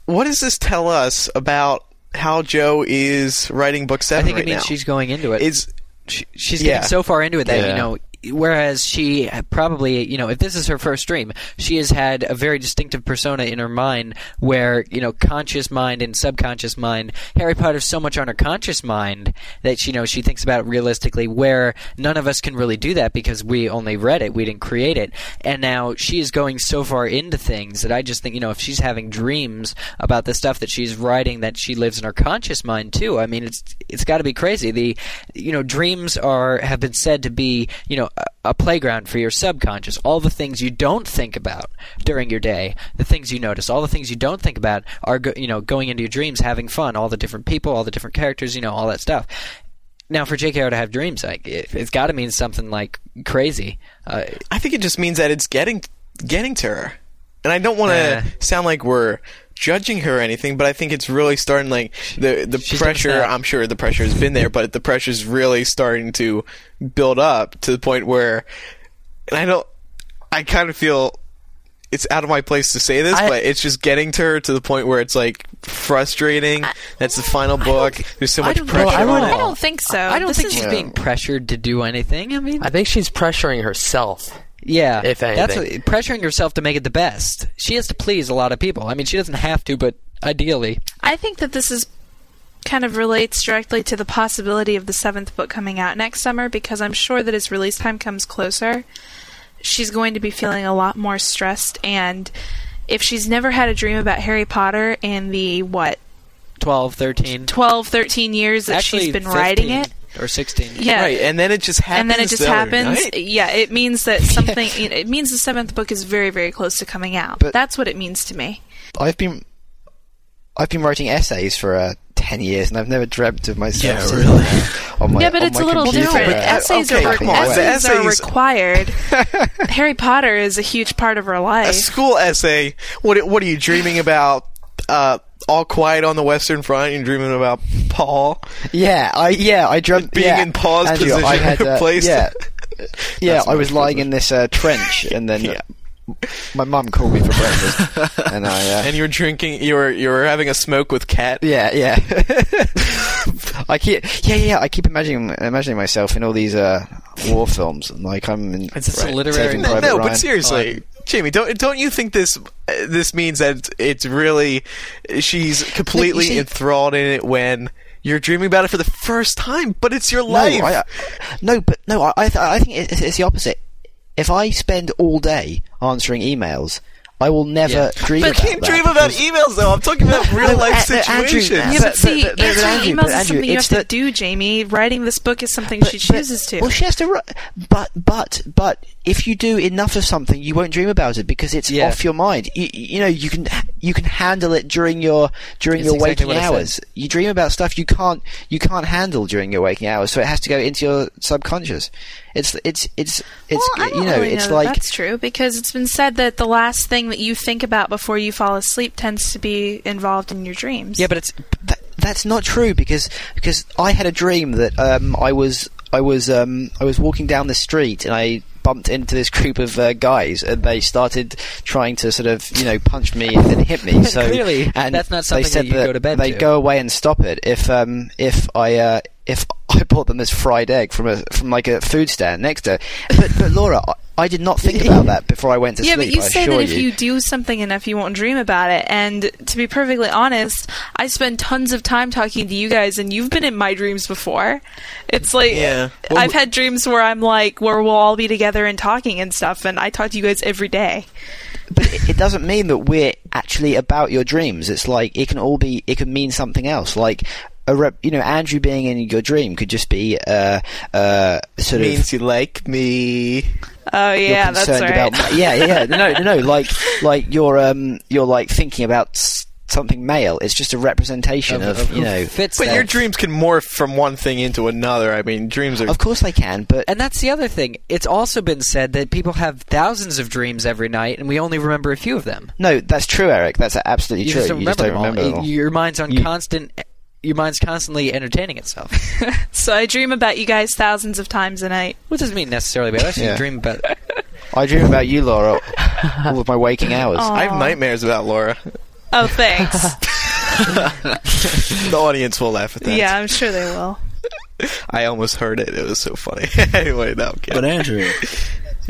what does this tell us about how Jo is writing book I seven think right it means now? she's going into it. Is she, she's Yeah. getting so far into it that Yeah. you know whereas she probably you know if this is her first dream she has had a very distinctive persona in her mind where you know conscious mind and subconscious mind harry potter's so much on her conscious mind that she you know she thinks about realistically where none of us can really do that because we only read it. We didn't create it. And now she is going so far into things that i just think you know if she's having dreams about the stuff that she's writing that she lives in her conscious mind too i mean it's it's got to be crazy. The you know dreams are have been said to be you know a, a playground for your subconscious. All the things you don't think about during your day the things you notice all the things you don't think about are go, you know going into your dreams having fun all the different people all the different characters you know all that stuff. Now for JKR to have dreams like it, it's got to mean something like crazy. Uh, I think it just means that it's getting getting to her, and I don't want to Yeah. sound like we're judging her or anything, but I think it's really starting like the the She's pressure. that. I'm sure the pressure has been there, but the pressure is really starting to build up to the point where, and I don't. I kind of feel it's out of my place to say this, I- but it's just getting to her to the point where it's like frustrating. That's the final book. There's so much don't know. pressure I don't- it. I don't think so. I don't This think is- she's being pressured to do anything I mean I think she's pressuring herself. Yeah, if that's what, pressuring herself to make it the best. She has to please a lot of people. I mean, she doesn't have to, but ideally, I think that this is kind of relates directly to the possibility of the seventh book coming out next summer because I'm sure that as release time comes closer, she's going to be feeling a lot more stressed. And if she's never had a dream about Harry Potter in the, what, 12, 13, 12, 13 years that actually she's been writing it, or 16. yeah. Right, and then it just happens. and then it just the happens. night. Yeah, it means that something. you know, it means the seventh book is very, very close to coming out. But- That's what it means to me. I've been I've been writing essays for uh, ten years, and I've never dreamt of myself. Yeah, really. On my, yeah, but on it's my a little computer, different. uh, essays okay, are come on. The essays, are required. Harry Potter is a huge part of her life. a school essay. What what are you dreaming about? Uh, all quiet on the Western Front. You're dreaming about Paul. Yeah, I yeah I dreamt Being yeah, in Paul's Andrew, I had, uh, replaced. Yeah, yeah. I was lying in this uh, trench, and then Yeah. my mum called me for breakfast, and I uh, And you were drinking. You were you were having a smoke with Kat. yeah yeah. I keep yeah yeah. I keep imagining imagining myself in all these uh, war films, and like I'm in. It's just a literary No, no, Ryan. but seriously, Jamie, don't don't you think this uh, this means that it's really she's completely see- enthralled in it when you're dreaming about it for the first time, but it's your life. No, I, no, but no, I I, th- I think it's, it's the opposite. If I spend all day answering emails, I will never Yeah. dream But- about Can't dream about emails though. I'm talking about real life No, Andrew, situations. Yeah, But- but see, but- but- but answering Andrew- emails but is something you have it's to do, Jamie. Writing this book is something But- she but- chooses to. Well, she has to. ri- But but but if you do enough of something, you won't dream about it because it's Yeah. off your mind. You, you know, you can you can handle it during your during It's your exactly waking what hours. You dream about stuff you can't you can't handle during your waking hours, so it has to go into your subconscious. It's it's it's it's well, I don't you know really it's know like that that's true because it's been said that the last thing that you think about before you fall asleep tends to be involved in your dreams. Yeah, but it's that, that's not true because because I had a dream that um, I was I was um, I was walking down the street and I bumped into this group of uh, guys and they started trying to sort of you know punch me and hit me. So Clearly, and that's not something they said that you go to bed They go away and stop it if um, if I. Uh, if I bought them this fried egg from a from like a food stand next to, but but Laura, I, I did not think about that before I went to yeah, sleep. but you I say that if you do something enough, you won't dream about it. And to be perfectly honest, I spend tons of time talking to you guys, and you've been in my dreams before. It's like Yeah. Well, I've had dreams where I'm like, where we'll all be together and talking and stuff, and I talk to you guys every day. but it, it doesn't mean that we're actually about your dreams. It's like it can all be. It can mean something else. Like a rep, you know, Andrew being in your dream could just be uh, uh, sort of. means you like me. Oh you're yeah, that's right. about yeah yeah yeah. no no no like like you're um you're like thinking about s- something male it's just a representation of, of you know fits But that. your dreams can morph from one thing into another. I mean, dreams are. of course they can but And that's the other thing. It's also been said that people have thousands of dreams every night, and we only remember a few of them. no that's true Eric that's absolutely You true just you just don't them all. remember them all. Your mind's on You- constant. Your mind's constantly entertaining itself. So I dream about you guys thousands of times a night. What doesn't mean necessarily bad. I actually Yeah. dream about. I dream about you Laura all of my waking hours I have nightmares about Laura. Oh, thanks. The audience will laugh at that. yeah, I'm sure they will. I almost heard it. It was so funny. anyway, no. I'm kidding. But Andrew,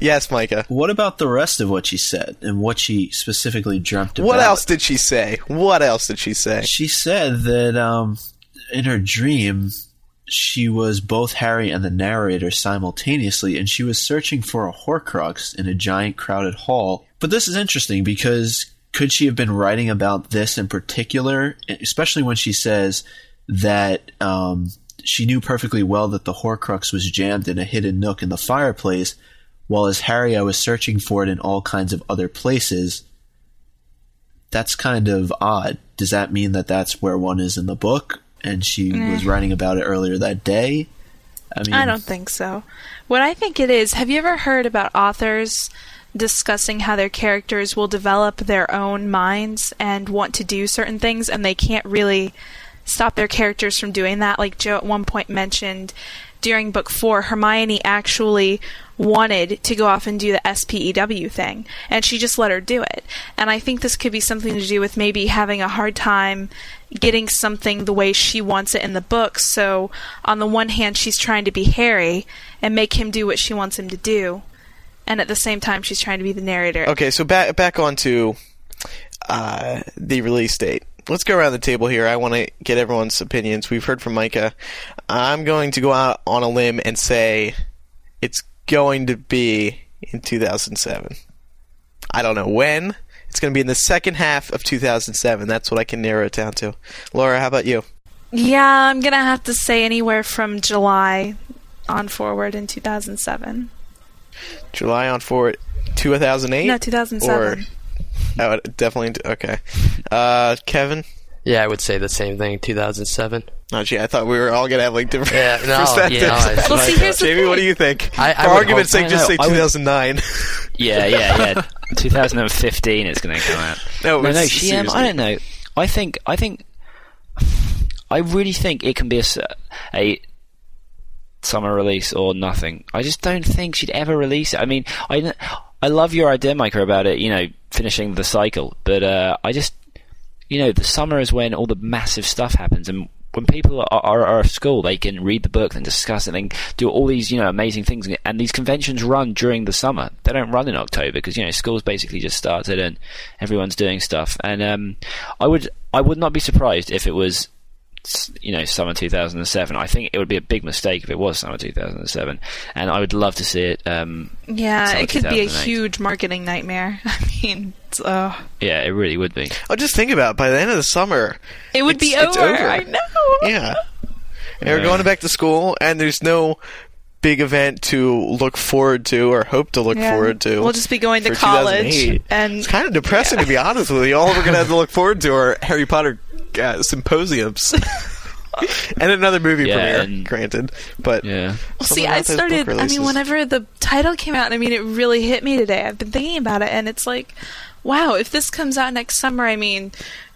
yes, Micah. what about the rest of what she said and what she specifically dreamt about? What else did she say? What else did she say? She said that um, in her dream, she was both Harry and the narrator simultaneously, and she was searching for a Horcrux in a giant crowded hall. But this is interesting because could she have been writing about this in particular, especially when she says that um, she knew perfectly well that the Horcrux was jammed in a hidden nook in the fireplace, while as Harry, I was searching for it in all kinds of other places that's kind of odd. Does that mean that that's where one is in the book and she mm. was writing about it earlier that day? I mean, I don't think so. What I think it is, have you ever heard about authors discussing how their characters will develop their own minds and want to do certain things and they can't really stop their characters from doing that? Like Jo at one point mentioned during book four, Hermione actually wanted to go off and do the SPEW thing, and she just let her do it. And I think this could be something to do with maybe having a hard time getting something the way she wants it in the book. So, on the one hand, she's trying to be Harry and make him do what she wants him to do, and at the same time, she's trying to be the narrator. Okay, so back back on to uh, the release date. Let's go around the table here. I want to get everyone's opinions. We've heard from Micah. I'm going to go out on a limb and say it's going to be in 2007. I don't know when. It's going to be in the second half of 2007. That's what I can narrow it down to. Laura, how about you? Yeah, I'm gonna have to say anywhere from July on forward in 2007. July on forward 2008? No, 2007. Or oh, definitely okay. Uh, Kevin? Yeah, I would say the same thing. 2007. Oh, gee, I thought we were all gonna have like different Yeah, no, perspectives. yeah, no, Well, see, like, here's the Jamie, what do you think? I- I For argument's hope- sake, just say know, would- 2009. Yeah, yeah, yeah. 2015 it's going to come out. no, No, no, it's- she. Um, I don't know. I think. I think. I really think it can be a summer release or nothing. I just don't think she'd ever release it. I mean, I I love your idea, Micah, about it. You know, finishing the cycle, but uh, I just you know, the summer is when all the massive stuff happens, and when people are, are, are at school, they can read the book and discuss it and do all these, you know, amazing things. And these conventions run during the summer; they don't run in October because you know school's basically just started and everyone's doing stuff. And um, I would, I would not be surprised if it was you know summer 2007. I think it would be a big mistake if it was summer 2007, and I would love to see it. Um, Yeah, it could be a huge marketing nightmare. I mean, it's, uh, yeah, it really would be. Oh, just think about it. by the end of the summer, it would be It's- it's over. over. I know. yeah, and we're going back to school, and there's no big event to look forward to or hope to look Yeah. forward to. We'll just be going to college and It's kind of depressing, to be honest with you. All we're going to have to look forward to are Harry Potter uh, symposiums. and another movie Yeah, premiere, and- granted. But Yeah. something See, I started. I mean, whenever the title came out, I mean, it really hit me today. I've been thinking about it, and it's like, wow, if this comes out next summer, I mean,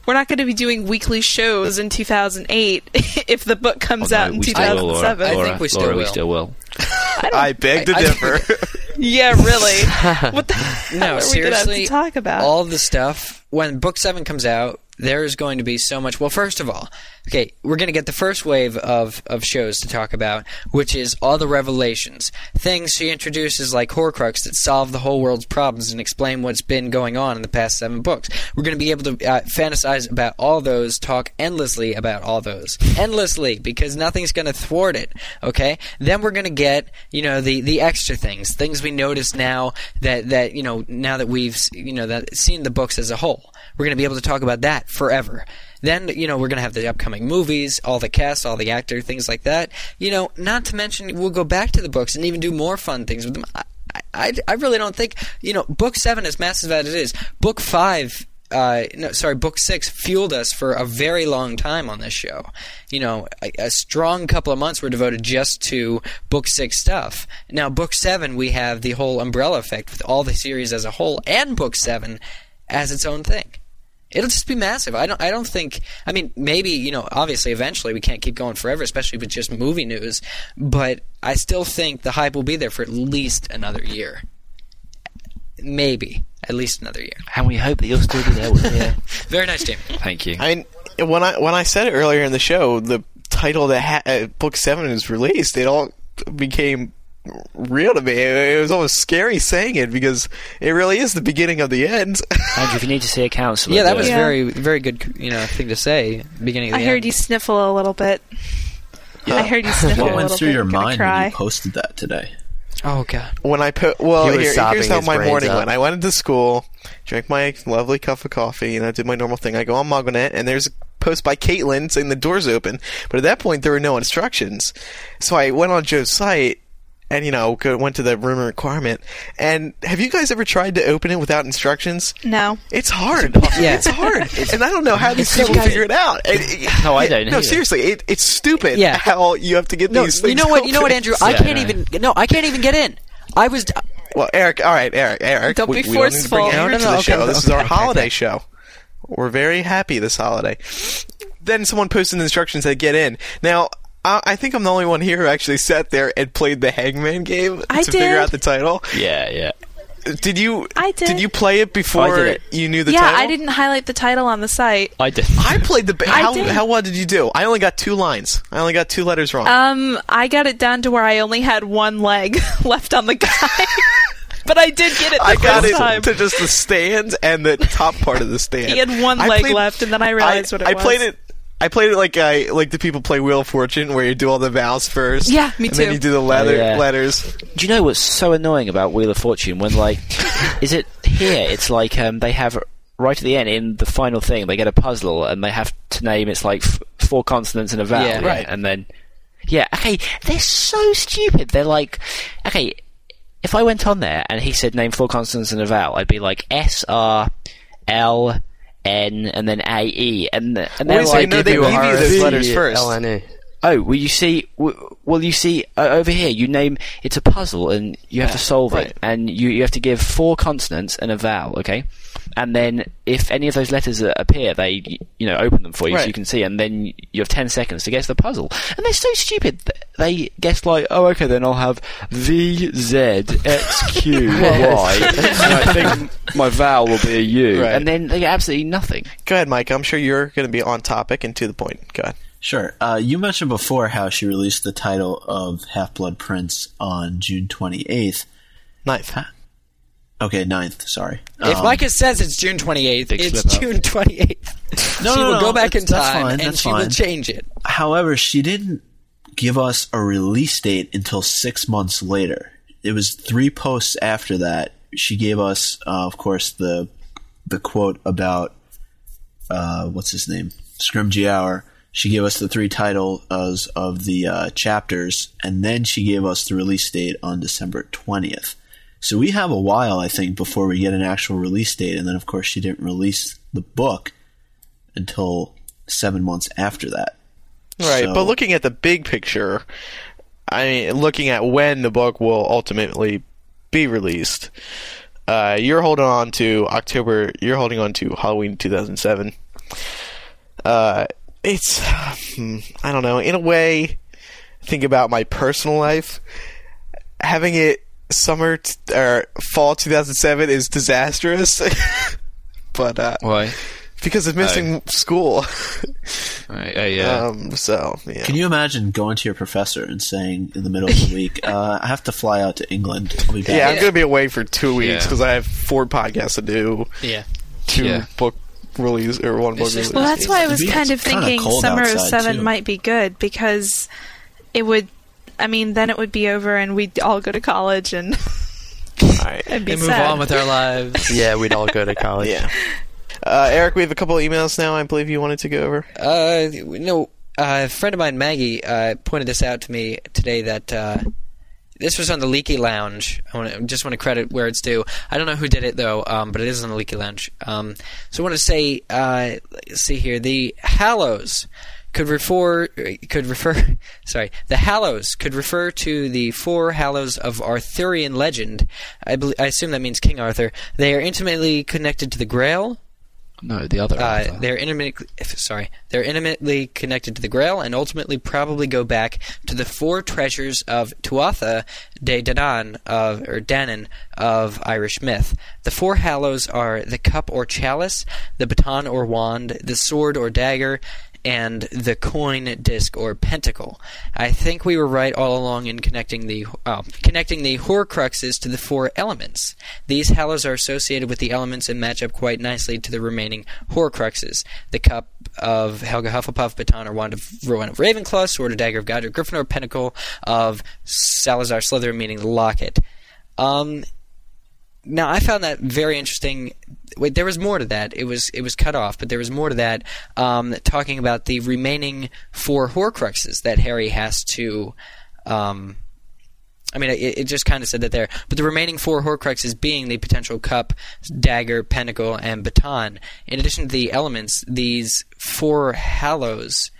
we're not going to be doing weekly shows in 2008 if the book comes Oh, no, out in we still will, Laura. 2007. I think we still Laura, we will. still will. I beg to I- I- differ. yeah, really. what the hell No, are we gonna have seriously, to talk about? all the stuff when book seven comes out. There's going to be so much. Well, first of all, okay, we're going to get the first wave of, of shows to talk about, which is all the revelations, things she introduces like Horcrux that solve the whole world's problems and explain what's been going on in the past seven books. We're going to be able to uh, fantasize about all those, talk endlessly about all those, endlessly, because nothing's going to thwart it. Okay, then we're going to get you know the the extra things, things we notice now that that you know now that we've you know that seen the books as a whole. We're going to be able to talk about that forever. Then, you know, we're going to have the upcoming movies, all the cast, all the actor, things like that. You know, not to mention, we'll go back to the books and even do more fun things with them. I, I, I really don't think, you know, book seven, as massive as it is, book five uh, no, sorry, book six fueled us for a very long time on this show. You know, a, a strong couple of months were devoted just to book six stuff. Now, book seven, we have the whole umbrella effect with all the series as a whole, and book seven as its own thing. It'll just be massive. I don't. I don't think. I mean, maybe you know. Obviously, eventually, we can't keep going forever, especially with just movie news. But I still think the hype will be there for at least another year. Maybe at least another year. And we hope that you'll still be there with me. Very nice, Jamie. Thank you. I mean, when I when I said it earlier in the show, the title that ha- uh, book seven was released, it all became real to me. It, it was almost scary saying it because it really is the beginning of the end. Andrew, if you need to see a counsellor, Yeah, that was. Yeah. very, very good. You know, thing to say. Beginning of I heard end. you sniffle a little bit. Yeah. I heard you sniffle What a went little through bit. your Gonna mind cry. when you posted that today? Oh god. when I put well, He here, here's how my morning out. went. I went into school, drank my lovely cup of coffee, and I did my normal thing. I go on MuggleNet, and there's a post by Caitlin saying the door's open, but at that point there were no instructions. So I went on Jo's site. And you know, went to the room requirement. And have you guys ever tried to open it without instructions? No. It's hard. Yeah. it's hard, and I don't know how these people guys- figure it out. And it- No, I don't No, either. seriously, it, it's stupid. Yeah. how you have to get No, these things. you know what? You know what, open. Andrew? I can't I even. No, I can't even get in. I was. Well, Eric, all right, Eric, Eric. Don't we, be we don't need to bring forceful. Andrew No, to no, the no, show. okay, this is our okay, holiday okay. show. We're very happy this holiday. Then someone posted the instructions to get in. Now, I, I think I'm the only one here who actually sat there and played the Hangman game I to figure out the title. Yeah, yeah. Did you? I did. Did you play it before I did it. you knew the yeah, title? I didn't highlight the title on the site. I did. I played the. I How did. how well did you do? I only got two lines. I only got two letters wrong. Um, I got it down to where I only had one leg left on the guy. but I did get it the I got it time. to just the stand and the top part of the stand. He had one I leg played- left, and then I realized I, what it I was. I played it. I played it like I like the people play Wheel of Fortune, where you do all the vowels first. Yeah, me too. and then you do the letter Yeah. letters. Do you know what's so annoying about Wheel of Fortune? When like, is it here? It's like um, they have right at the end in the final thing they get a puzzle and they have to name it's like f- four consonants and a vowel. Yeah. Right. And then, yeah, okay, they're so stupid. They're like, okay, if I went on there and he said name four consonants and a vowel, I'd be like S R L N and then A E and and Well, they're so like no, they give you give you a- those letters first. LNA. Oh, well, you see, well, you see, uh, over here, you name it's a puzzle, and you have to solve right. it, and you you have to give four consonants and a vowel, okay? And then if any of those letters uh, appear, they you know open them for you so you can see, and then you have ten seconds to guess the puzzle. And they're so stupid. They guess like, oh, okay, then I'll have V Z X Q Y, and I think my vowel will be a U, Right. and then they get absolutely nothing. Go ahead, Mike. I'm sure you're going to be on topic and to the point. Go ahead. Sure. Uh, you mentioned before how she released the title of Half Blood Prince on June 28th. Ninth. Okay, 9th, sorry. If Um, Micah says it's June 28th, it's. June 28th. No, she no, will no, go back in that's- that's time fine, and that's she will change it. However, she didn't give us a release date until six months later. It was three posts after that. She gave us, uh, of course, the the quote about uh, what's his name, Scrimgeour. She gave us the three titles of the uh, chapters, and then she gave us the release date on December twentieth. So we have a while, I think, before we get an actual release date. And then, of course, she didn't release the book until seven months after that. Right, So- but looking at the big picture, I mean, looking at when the book will ultimately be released, uh, you're holding on to October. You're holding on to Halloween 2007. Uh, it's, hmm, I don't know. In a way, think about my personal life. Having it summer t- or fall 2007 is disastrous. but uh, Why? because of missing school. Right, uh, yeah. Um, so yeah. Can you imagine going to your professor and saying in the middle of the week, uh, "I have to fly out to England. I'll be back." Yeah, I'm gonna be away for two weeks Yeah. because I have four podcasts to do, Yeah. two Yeah. book release or one book release. Well, that's why I was kind of kinda thinking summer of seven too. might be good because it would. I mean, then it would be over, and we'd all go to college and Alright. it'd be And move sad. on with our lives. Yeah, we'd all go to college. Yeah. Uh, Eric, we have a couple of emails now. I believe you wanted to go over. Uh, no, uh, a friend of mine, Maggie, uh, pointed this out to me today that uh, this was on the Leaky Lounge. I want to just want to credit where it's due. I don't know who did it though, um, but it is on the Leaky Lounge. Um, so I want to say, uh, let's see here, the Hallows could refer could refer sorry the Hallows could refer to the four Hallows of Arthurian legend. I, I assume that means King Arthur. They are intimately connected to the Grail, no, the other. uh, they're intimately sorry they're intimately connected to the Grail and ultimately probably go back to the four treasures of Tuatha de Danann of or Danann of Irish myth. The four hallows are the cup or chalice, the baton or wand, the sword or dagger. And the coin disc or pentacle. I think we were right all along in connecting the uh, connecting the Horcruxes to the four elements. These hallows are associated with the elements and match up quite nicely to the remaining Horcruxes. The cup of Helga Hufflepuff, baton or wand of Rowan of Ravenclaw, sword or dagger of Godric Gryffindor, pentacle of Salazar Slytherin, meaning the locket. Um, now I found that very interesting. Wait, there was more to that. It was it was cut off, but there was more to that. Um, talking about the remaining four Horcruxes that Harry has to. Um, I mean, it, it just kind of said that there. But the remaining four Horcruxes being the potential cup, dagger, pentacle, and baton. In addition to the elements, these four hallows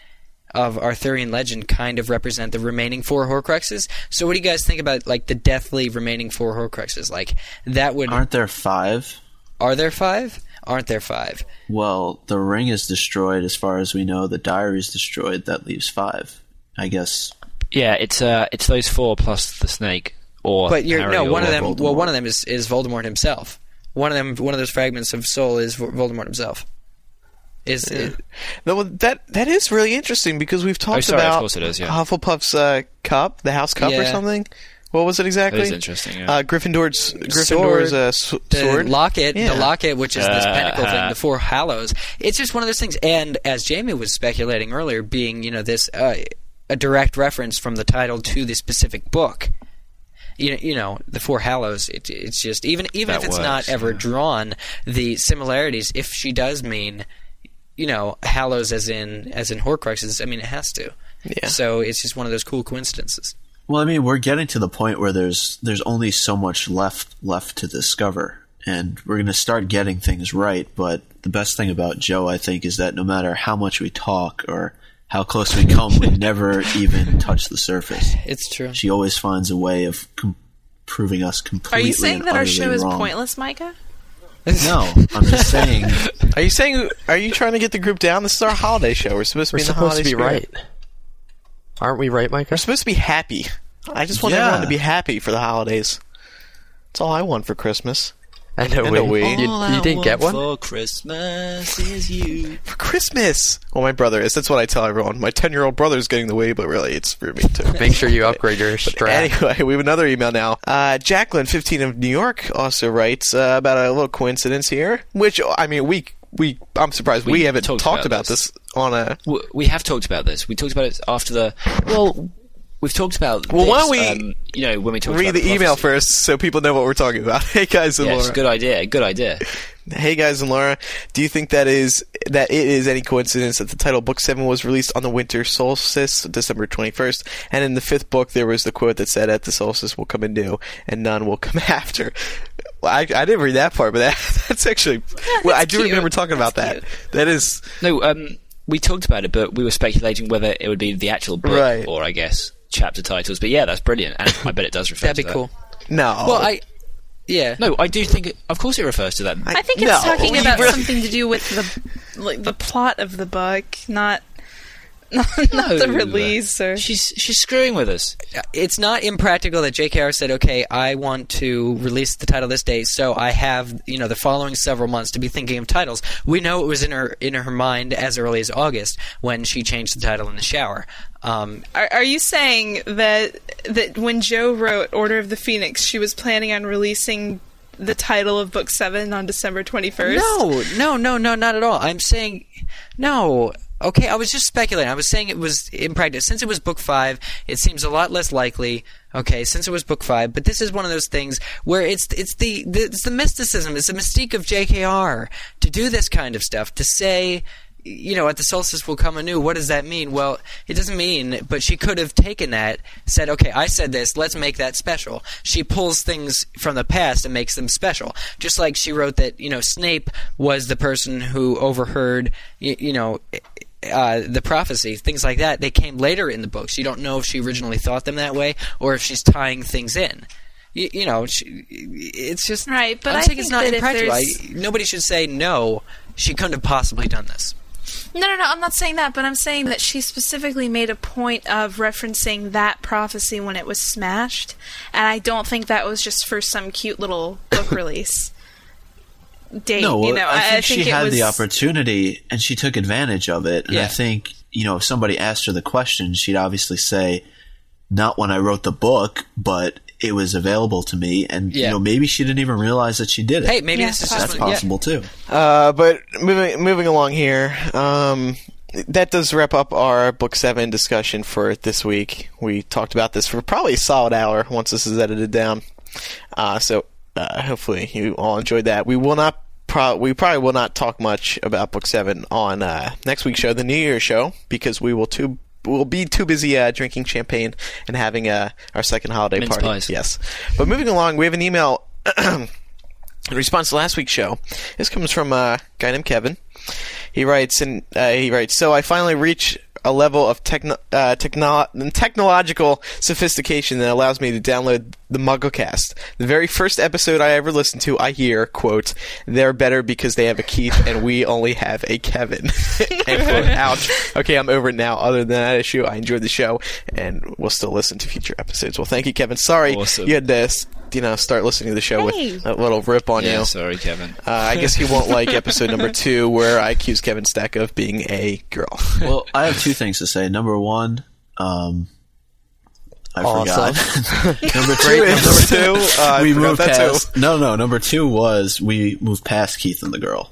of Arthurian legend kind of represent the remaining four Horcruxes. So, what do you guys think about like the deathly remaining four Horcruxes? Like that would Aren't there five? are there five? Aren't there five? Well, the ring is destroyed as far as we know. The diary is destroyed. That leaves five. I guess. yeah, it's uh, it's those four plus the snake, or But you're Harry no or one of them. Well, one of them is is Voldemort himself. One of them, one of those fragments of soul is Voldemort himself. Is is- No, that that is really interesting because we've talked Oh, sorry, about course it is, yeah. Hufflepuff's uh, cup, the house cup or something. What was it exactly? That is interesting. Yeah. Uh, Gryffindor's Gryffindor's uh, s- the sword. locket, Yeah. the locket, which is this Uh, pentacle thing, uh. the four hallows. It's just one of those things. And as Jamie was speculating earlier, being you know this uh, a direct reference from the title to the specific book. You know, you know the four hallows. It, it's just even even That if it's works, not ever yeah. drawn, the similarities. If she does mean, you know, hallows as in as in Horcruxes, I mean it has to. Yeah. So it's just one of those cool coincidences. Well, I mean, we're getting to the point where there's there's only so much left left to discover, and we're going to start getting things right. But the best thing about Jo, I think, is that no matter how much we talk or how close we come, we never even touch the surface. It's true. She always finds a way of com- proving us completely. Are you saying and that our show is wrong. pointless, Micah? No, I'm just saying. Are you saying? Are you trying to get the group down? This is our holiday show. We're supposed to We're be in the supposed holiday to be spirit. right. Aren't we right, Micah? We're supposed to be happy. I just want Yeah. everyone to be happy for the holidays. That's all I want for Christmas. I know And we. a Wii. You, you didn't get one. for Christmas is you. For Christmas. Well, my brother is. That's what I tell everyone. My ten-year-old brother's getting the Wii, but really, it's for me too. Make sure you upgrade your strap. Anyway, we have another email now. Uh, Jacqueline, 15 of New York, also writes uh, about a little coincidence here, which, I mean, we we I'm surprised we, We haven't talked talked about about this on a. We have talked about this. We talked about it after the. Well, we've talked about. Well, why don't we um, you know, when we talked Read about the email first so people know what we're talking about. Hey guys and Yes, Laura. good idea. Good idea. Hey guys and Laura, do you think that is that it is any coincidence that the title book seven was released on the winter solstice, December twenty first, and in the fifth book there was the quote that said, "At the solstice will come anew, and none will come after." Well, I, I didn't read that part, but that, that's actually well, I do cute. remember talking about That's that. That is No, um, we talked about it, but we were speculating whether it would be the actual book Right. or, I guess, chapter titles. But yeah, that's brilliant, and I bet it does refer That'd to be that. cool. no. Well, I. Yeah. No, I do think. It, of course, it refers to that. I think it's No, talking about really- something to do with the like the plot of the book, not not, not the release or She's she's screwing with us. it's not impractical that JKR said, "Okay, I want to release the title this day, so I have you know the following several months to be thinking of titles." We know it was in her in her mind as early as August when she changed the title in the shower. Um, Are, are you saying that that when Jo wrote Order of the Phoenix, she was planning on releasing the title of book seven on December twenty first? no, no, no, no, not at all. I'm saying no. Okay, I was just speculating. I was saying it was impractical. Since it was book five, it seems a lot less likely. Okay, since it was book five, but this is one of those things where it's it's the, the it's the mysticism, it's the mystique of J.K.R. to do this kind of stuff, to say, you know, at the solstice will come anew. What does that mean? Well, it doesn't mean, but she could have taken that, said, okay, I said this, let's make that special. She pulls things from the past and makes them special. Just like she wrote that, you know, Snape was the person who overheard, you, you know, uh, the prophecy, things like that. They came later in the books. You don't know if she originally thought them that way or if she's tying things in. You, you know, she, it's just Right, but I'm I think it's not impractical. I, nobody should say no. She couldn't have possibly done this. No, no, no. I'm not saying that, but I'm saying that she specifically made a point of referencing that prophecy when it was smashed, and I don't think that was just for some cute little book release date. No, you know, I think she it had was, the opportunity and she took advantage of it. And I think, you know, if somebody asked her the question, she'd obviously say, not when I wrote the book, but it was available to me. And, Yeah. you know, maybe she didn't even realize that she did it. Hey, maybe Yeah, this is just That's one- yeah. possible too. Uh, but moving moving along here, um, that does wrap up our book seven discussion for this week. We talked about this for probably a solid hour once this is edited down. Uh, so uh, hopefully you all enjoyed that. We will not. Pro- we probably will not talk much about book seven on uh, next week's show, the New Year's show, because we will too we'll be too busy uh, drinking champagne and having uh, our second holiday Mince party. pies. Yes, but moving along, we have an email in response to last week's show. This comes from a guy named Kevin. He writes, and uh, he writes, so I finally reach a level of techno- uh, techno- technological sophistication that allows me to download the MuggleCast. The very first episode I ever listened to, I hear, quote, they're better because they have a Keith and we only have a Kevin. End quote. Ouch. Okay, I'm over it now. Other than that issue, I enjoyed the show and will still listen to future episodes. Well, thank you, Kevin. Sorry Awesome. you had to, you know, start listening to the show Hey. with a little rip on yeah, you. sorry, Kevin. Uh, I guess he won't like episode number two, where I accuse Kevin Steck of being a girl. Well, I have two things to say. Number one, um, I Awesome. forgot. number two, Great. Number two, uh, we forgot moved that too. past. No, no. Number two was we moved past Keith and the girl,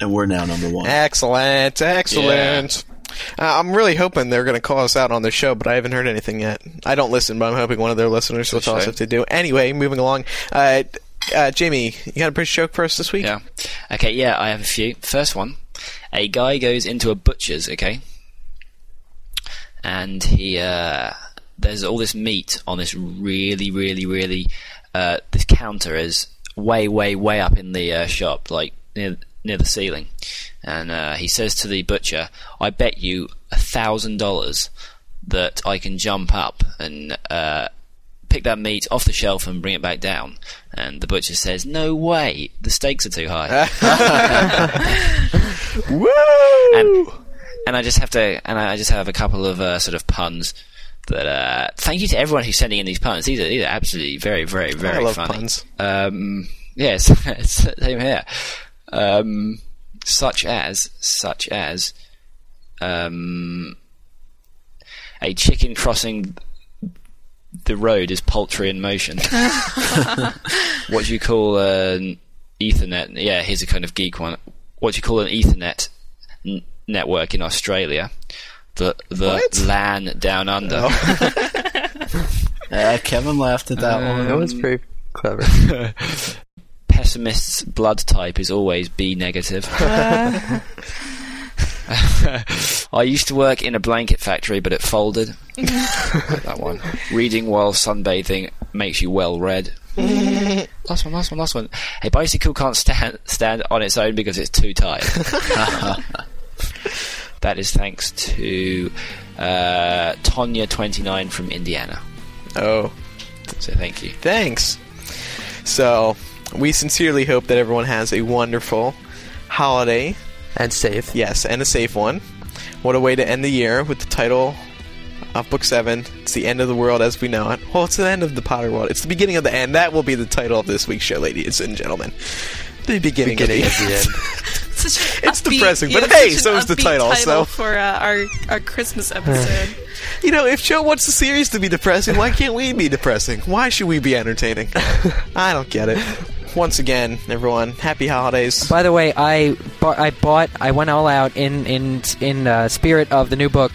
and we're now number one. Excellent, excellent. Uh, I'm really hoping they're going to call us out on their show, but I haven't heard anything yet. I don't listen, but I'm hoping one of their listeners will tell us if they do. Anyway, moving along. Uh, uh, Jamie, you got a British joke for us this week? Yeah. Okay, yeah, I have a few. First one. A guy goes into a butcher's, okay? And he, uh, there's all this meat on this really, really, really, uh, this counter is way, way, way up in the uh, shop, like near, near the ceiling. And uh, he says to the butcher, I bet you a thousand dollars that I can jump up and, uh, pick that meat off the shelf and bring it back down. And the butcher says, "No way, the stakes are too high." Woo! and and I just have to, and I just have a couple of uh, sort of puns. That uh, thank you to everyone who's sending in these puns. These are these are absolutely very, very, very funny. puns. Um, yes, same here. Um, such as, such as, um, a chicken crossing the road is poultry in motion. what do you call an Ethernet? Yeah, here's a kind of geek one. what do you call an Ethernet n- network in Australia. The the What? LAN down under. Yeah, Kevin laughed at that one. That was pretty clever. Pessimist's blood type is always B negative. I used to work in a blanket factory, but it folded. that one. Reading while sunbathing makes you well read. last one, last one, last one. A bicycle can't stand stand on its own because it's too tight. that is thanks to uh, Tonya29 from Indiana. Oh, So thank you. thanks. So, we sincerely hope that everyone has a wonderful holiday. and safe. Yes, and a safe one. What a way to end the year with the title of Book 7. It's the end of the world as we know it. Well, it's the end of the Potter world. It's the beginning of the end. That will be the title of this week's show, ladies and gentlemen. The beginning, Beginning of of the the end. end. Such an It's upbeat- depressing, but yeah, hey, such so an is the upbeat title, so- for uh, our our Christmas episode. You know, if Jo wants the series to be depressing, why can't we be depressing? Why should we be entertaining? I don't get it. Once again, everyone, happy holidays. By the way, I bought, I bought, I went all out in in in uh, spirit of the new book.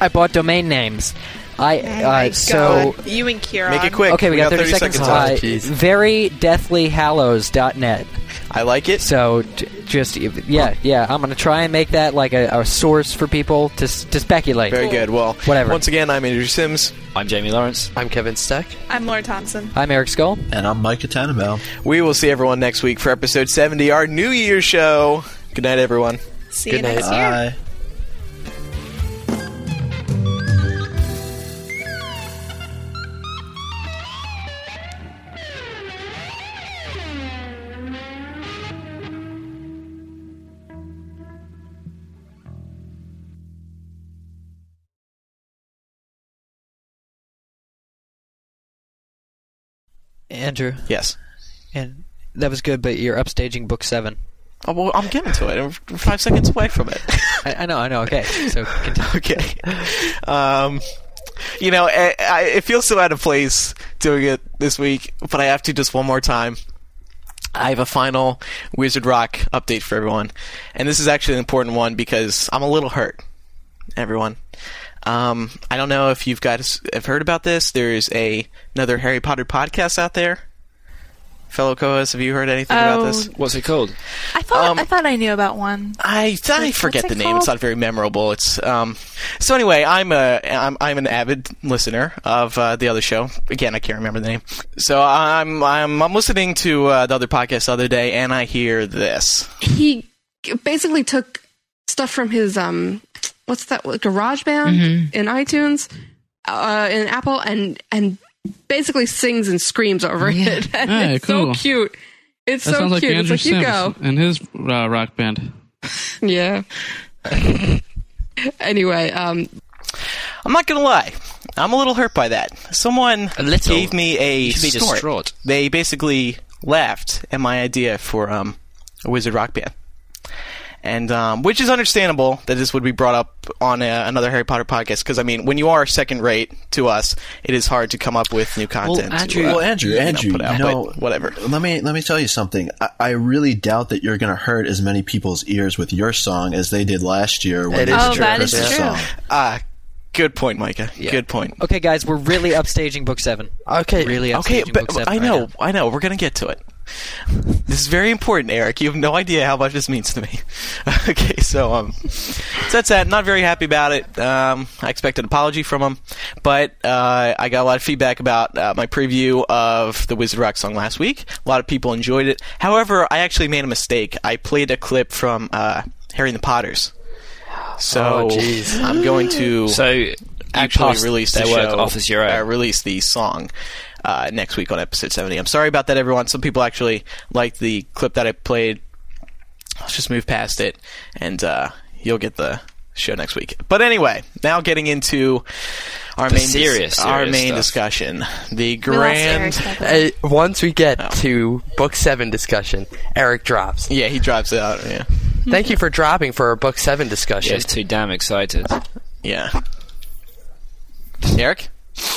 I bought domain names. I Oh my uh, so God. you and Kieran. Make it quick. okay, we, got, 30, seconds. left. Uh, Jeez. very deathlyhallows.net. I like it. So j- just yeah, yeah, I'm gonna try and make that like a, a source for people to s- to speculate. Very good. Well, Whatever. Once again, I'm Andrew Sims. I'm Jamie Lawrence. I'm Kevin Steck. I'm Laura Thompson. I'm Eric Scull. And I'm Micah Tannenbaum. We will see everyone next week for episode 70, our New Year's show. Good night, everyone. See Good you night. next year. Bye. Andrew, Yes. and that was good, but you're upstaging book seven. Oh, well, I'm getting to it. We're five seconds away from it. I, I know, I know. Okay, so continue. okay. Um, you know, I, I, it feels so out of place doing it this week, but I have to just one more time. I have a final Wizard Rock update for everyone, and this is actually an important one because I'm a little hurt. Everyone, um, I don't know if you've guys have heard about this. There is a another Harry Potter podcast out there. Fellow co-hosts, have you heard anything about Oh, this? What's it called? I thought Um, I thought I knew about one. I I What's forget it the name. It's not very memorable. It's um. So anyway, I'm a I'm I'm an avid listener of uh, the other show. Again, I can't remember the name. So I'm I'm I'm listening to uh, the other podcast the other day, and I hear this. he basically took stuff from his um what's that like garage band Mm-hmm. in itunes uh in apple and and basically sings and screams over it and Hey, it's cool. so cute it's That so sounds like cute Andrew it's like you Sims go and his uh, rock band. yeah anyway um I'm not gonna lie. I'm a little hurt by that. Someone A gave me a You snort. They basically laughed at my idea for um, a Wizard Rock band. And um, which is understandable that this would be brought up on a, another Harry Potter podcast because I mean, when you are second rate to us, it is hard to come up with new content. Andrew- to, uh, Well, Andrew, you know, Andrew, put out, you know, but whatever. Let me let me tell you something. I, I really doubt that you're going to hurt as many people's ears with your song as they did last year when It they did Oh, your that is Christmas true. song. Ah, good point, Micah. Good point. Okay, guys, we're really upstaging book seven. Okay. Really upstaging Okay, book but seven. I right know, now. I know. We're gonna get to it. This is very important, Eric. You have no idea how much this means to me. okay, so um, so that's that. Not very happy about it. Um, I expect an apology from him, but uh, I got a lot of feedback about uh, my preview of the Wizard Rock song last week. A lot of people enjoyed it. However, I actually made a mistake. I played a clip from uh, Harry and the Potters. So Oh, jeez. I'm going to So actually release the work show, off as your uh, release the song uh, next week on episode 70. I'm sorry about that, everyone. Some people actually liked the clip that I played. Let's just move past it, and uh, you'll get the show next week. But anyway, now getting into our The main dis- serious, our main stuff. discussion, the grand. Eric, by the way. Uh, once we get Oh. to book seven discussion, Eric drops. Yeah, he drops it out. Yeah, Thank you for dropping for our book seven discussion. Just too damn excited. yeah. Eric.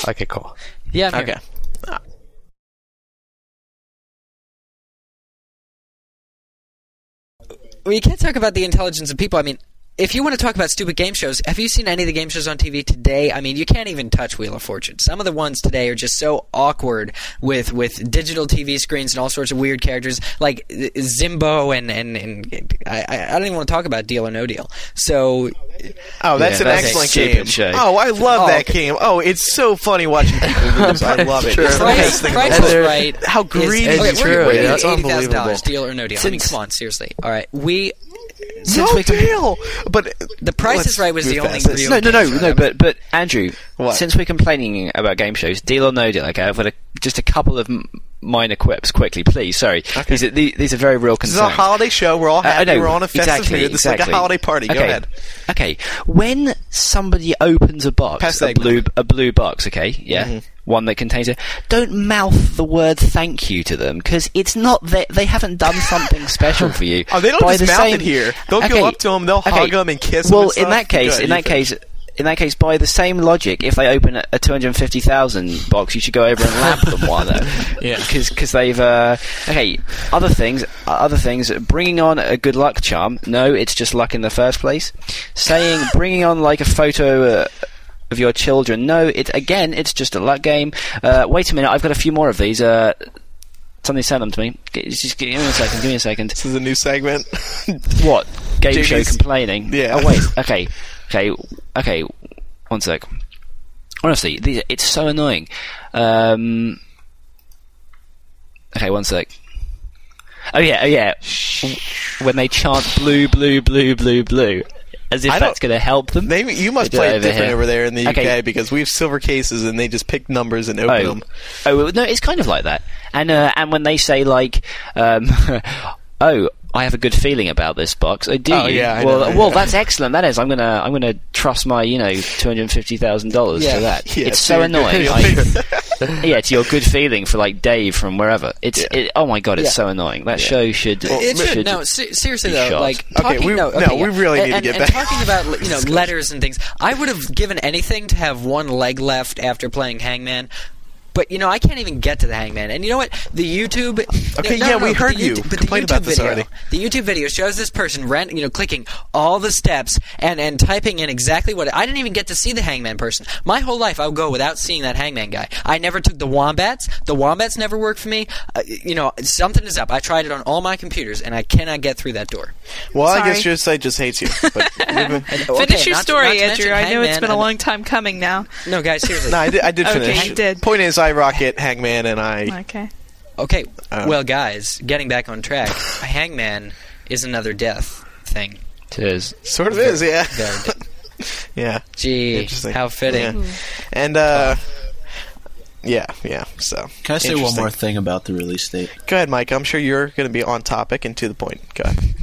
Okay, cool. Yeah, I'm here. Well, you can't talk about the intelligence of people. I mean, if you want to talk about stupid game shows, have you seen any of the game shows on TV today? I mean, you can't even touch Wheel of Fortune. Some of the ones today are just so awkward with with digital TV screens and all sorts of weird characters like Zimbo and and, and I, I don't even want to talk about Deal or No Deal. So, Oh, that's Yeah, an that's excellent game. show. Oh, I love Oh, that okay. game. Oh, it's so funny watching people lose. I love it. The Price, Price is right. How greedy okay, is we're, true. We're Yeah, that's get eighty thousand dollars, unbelievable. deal or no deal. I mean, come on, seriously. All right, we Since no we can- deal. But the Price is Right was the only past real No, no, no, no. But but Andrew, What? since we're complaining about game shows, deal or no deal? Okay, I've got a, just a couple of m- minor quips quickly, please. Sorry, these are these, these are very real This is concerns. a holiday show. We're all I happy. know, We're on a festive exactly, mood. This is like a holiday party. Go okay. ahead. Okay, when somebody opens a box, Pass a blue a blue box, okay, yeah, Mm-hmm. one that contains a, don't mouth the word thank you to them because it's not that they haven't done something special for you. Oh, they don't By just the mouth same- it here. They'll Okay, go up to them. They'll okay. hug them and kiss them. Well, in that case, in that case. In that case, by the same logic, if they open a, a 250,000 box, you should go over and lap them while they're Yeah. because they've uh, okay. Other things, other things. Bringing on a good luck charm. No, it's just luck in the first place. Saying bringing on like a photo. Uh, of your children. No, it again, it's just a luck game. Uh, wait a minute, I've got a few more of these. Uh, somebody sent them to me. Just give me a second. Give me a second. This is a new segment. What game show complaining? Yeah. Oh wait. Okay. Okay. Okay. One sec. Honestly, these, it's so annoying. Um. Okay. One sec. Oh yeah. Oh yeah. When they chant blue, blue, blue, blue, blue, as if I that's going to help them. Maybe you must play it over different here. over there in the Okay. UK because we have silver cases and they just pick numbers and open Oh, them. oh no, it's kind of like that. And uh, and when they say like, um, oh, I have a good feeling about this box. Oh, do Oh, you? yeah, I well, know. well, that's excellent. That is. I'm gonna I'm gonna trust my you know two hundred fifty thousand dollars Yeah. to that. Yeah, it's so annoying. I- yeah, to your good feeling for like Dave from wherever. It's it, oh my god, it's Yeah. so annoying. That show should It should. should No, se- seriously though, shot. like Okay, talking. we- no, no, okay, we really and, need to and, get and back- talking about you know letters and things. I would have given anything to have one leg left after playing Hangman. But you know, I can't even get to the Hangman. And you know what? The YouTube. Okay, no, yeah, no, we but heard the you YouTube, but the YouTube about this video, already. The YouTube video shows this person, ran, you know, clicking all the steps and and typing in exactly what. I didn't even get to see the Hangman person. My whole life, I'll go without seeing that Hangman guy. I never took the wombats. The wombats never worked for me. Uh, you know, something is up. I tried it on all my computers, and I cannot get through that door. Well, I guess your site just hates you. But we've- Finish your story, to Andrew. I know it's been a long time coming now. No, guys, seriously. no, I did, I did Okay, finish. you did. Point is, I rocket Hangman, and I. Okay. Okay, Uh, well, guys, getting back on track, Hangman is another death thing. Cheers. Sort of is, yeah. Very. Yeah. Gee, how fitting. Yeah. And, uh. Yeah, yeah, so. Can I say one more thing about the release date? Go ahead, Mike. I'm sure you're going to be on topic and to the point. Go ahead.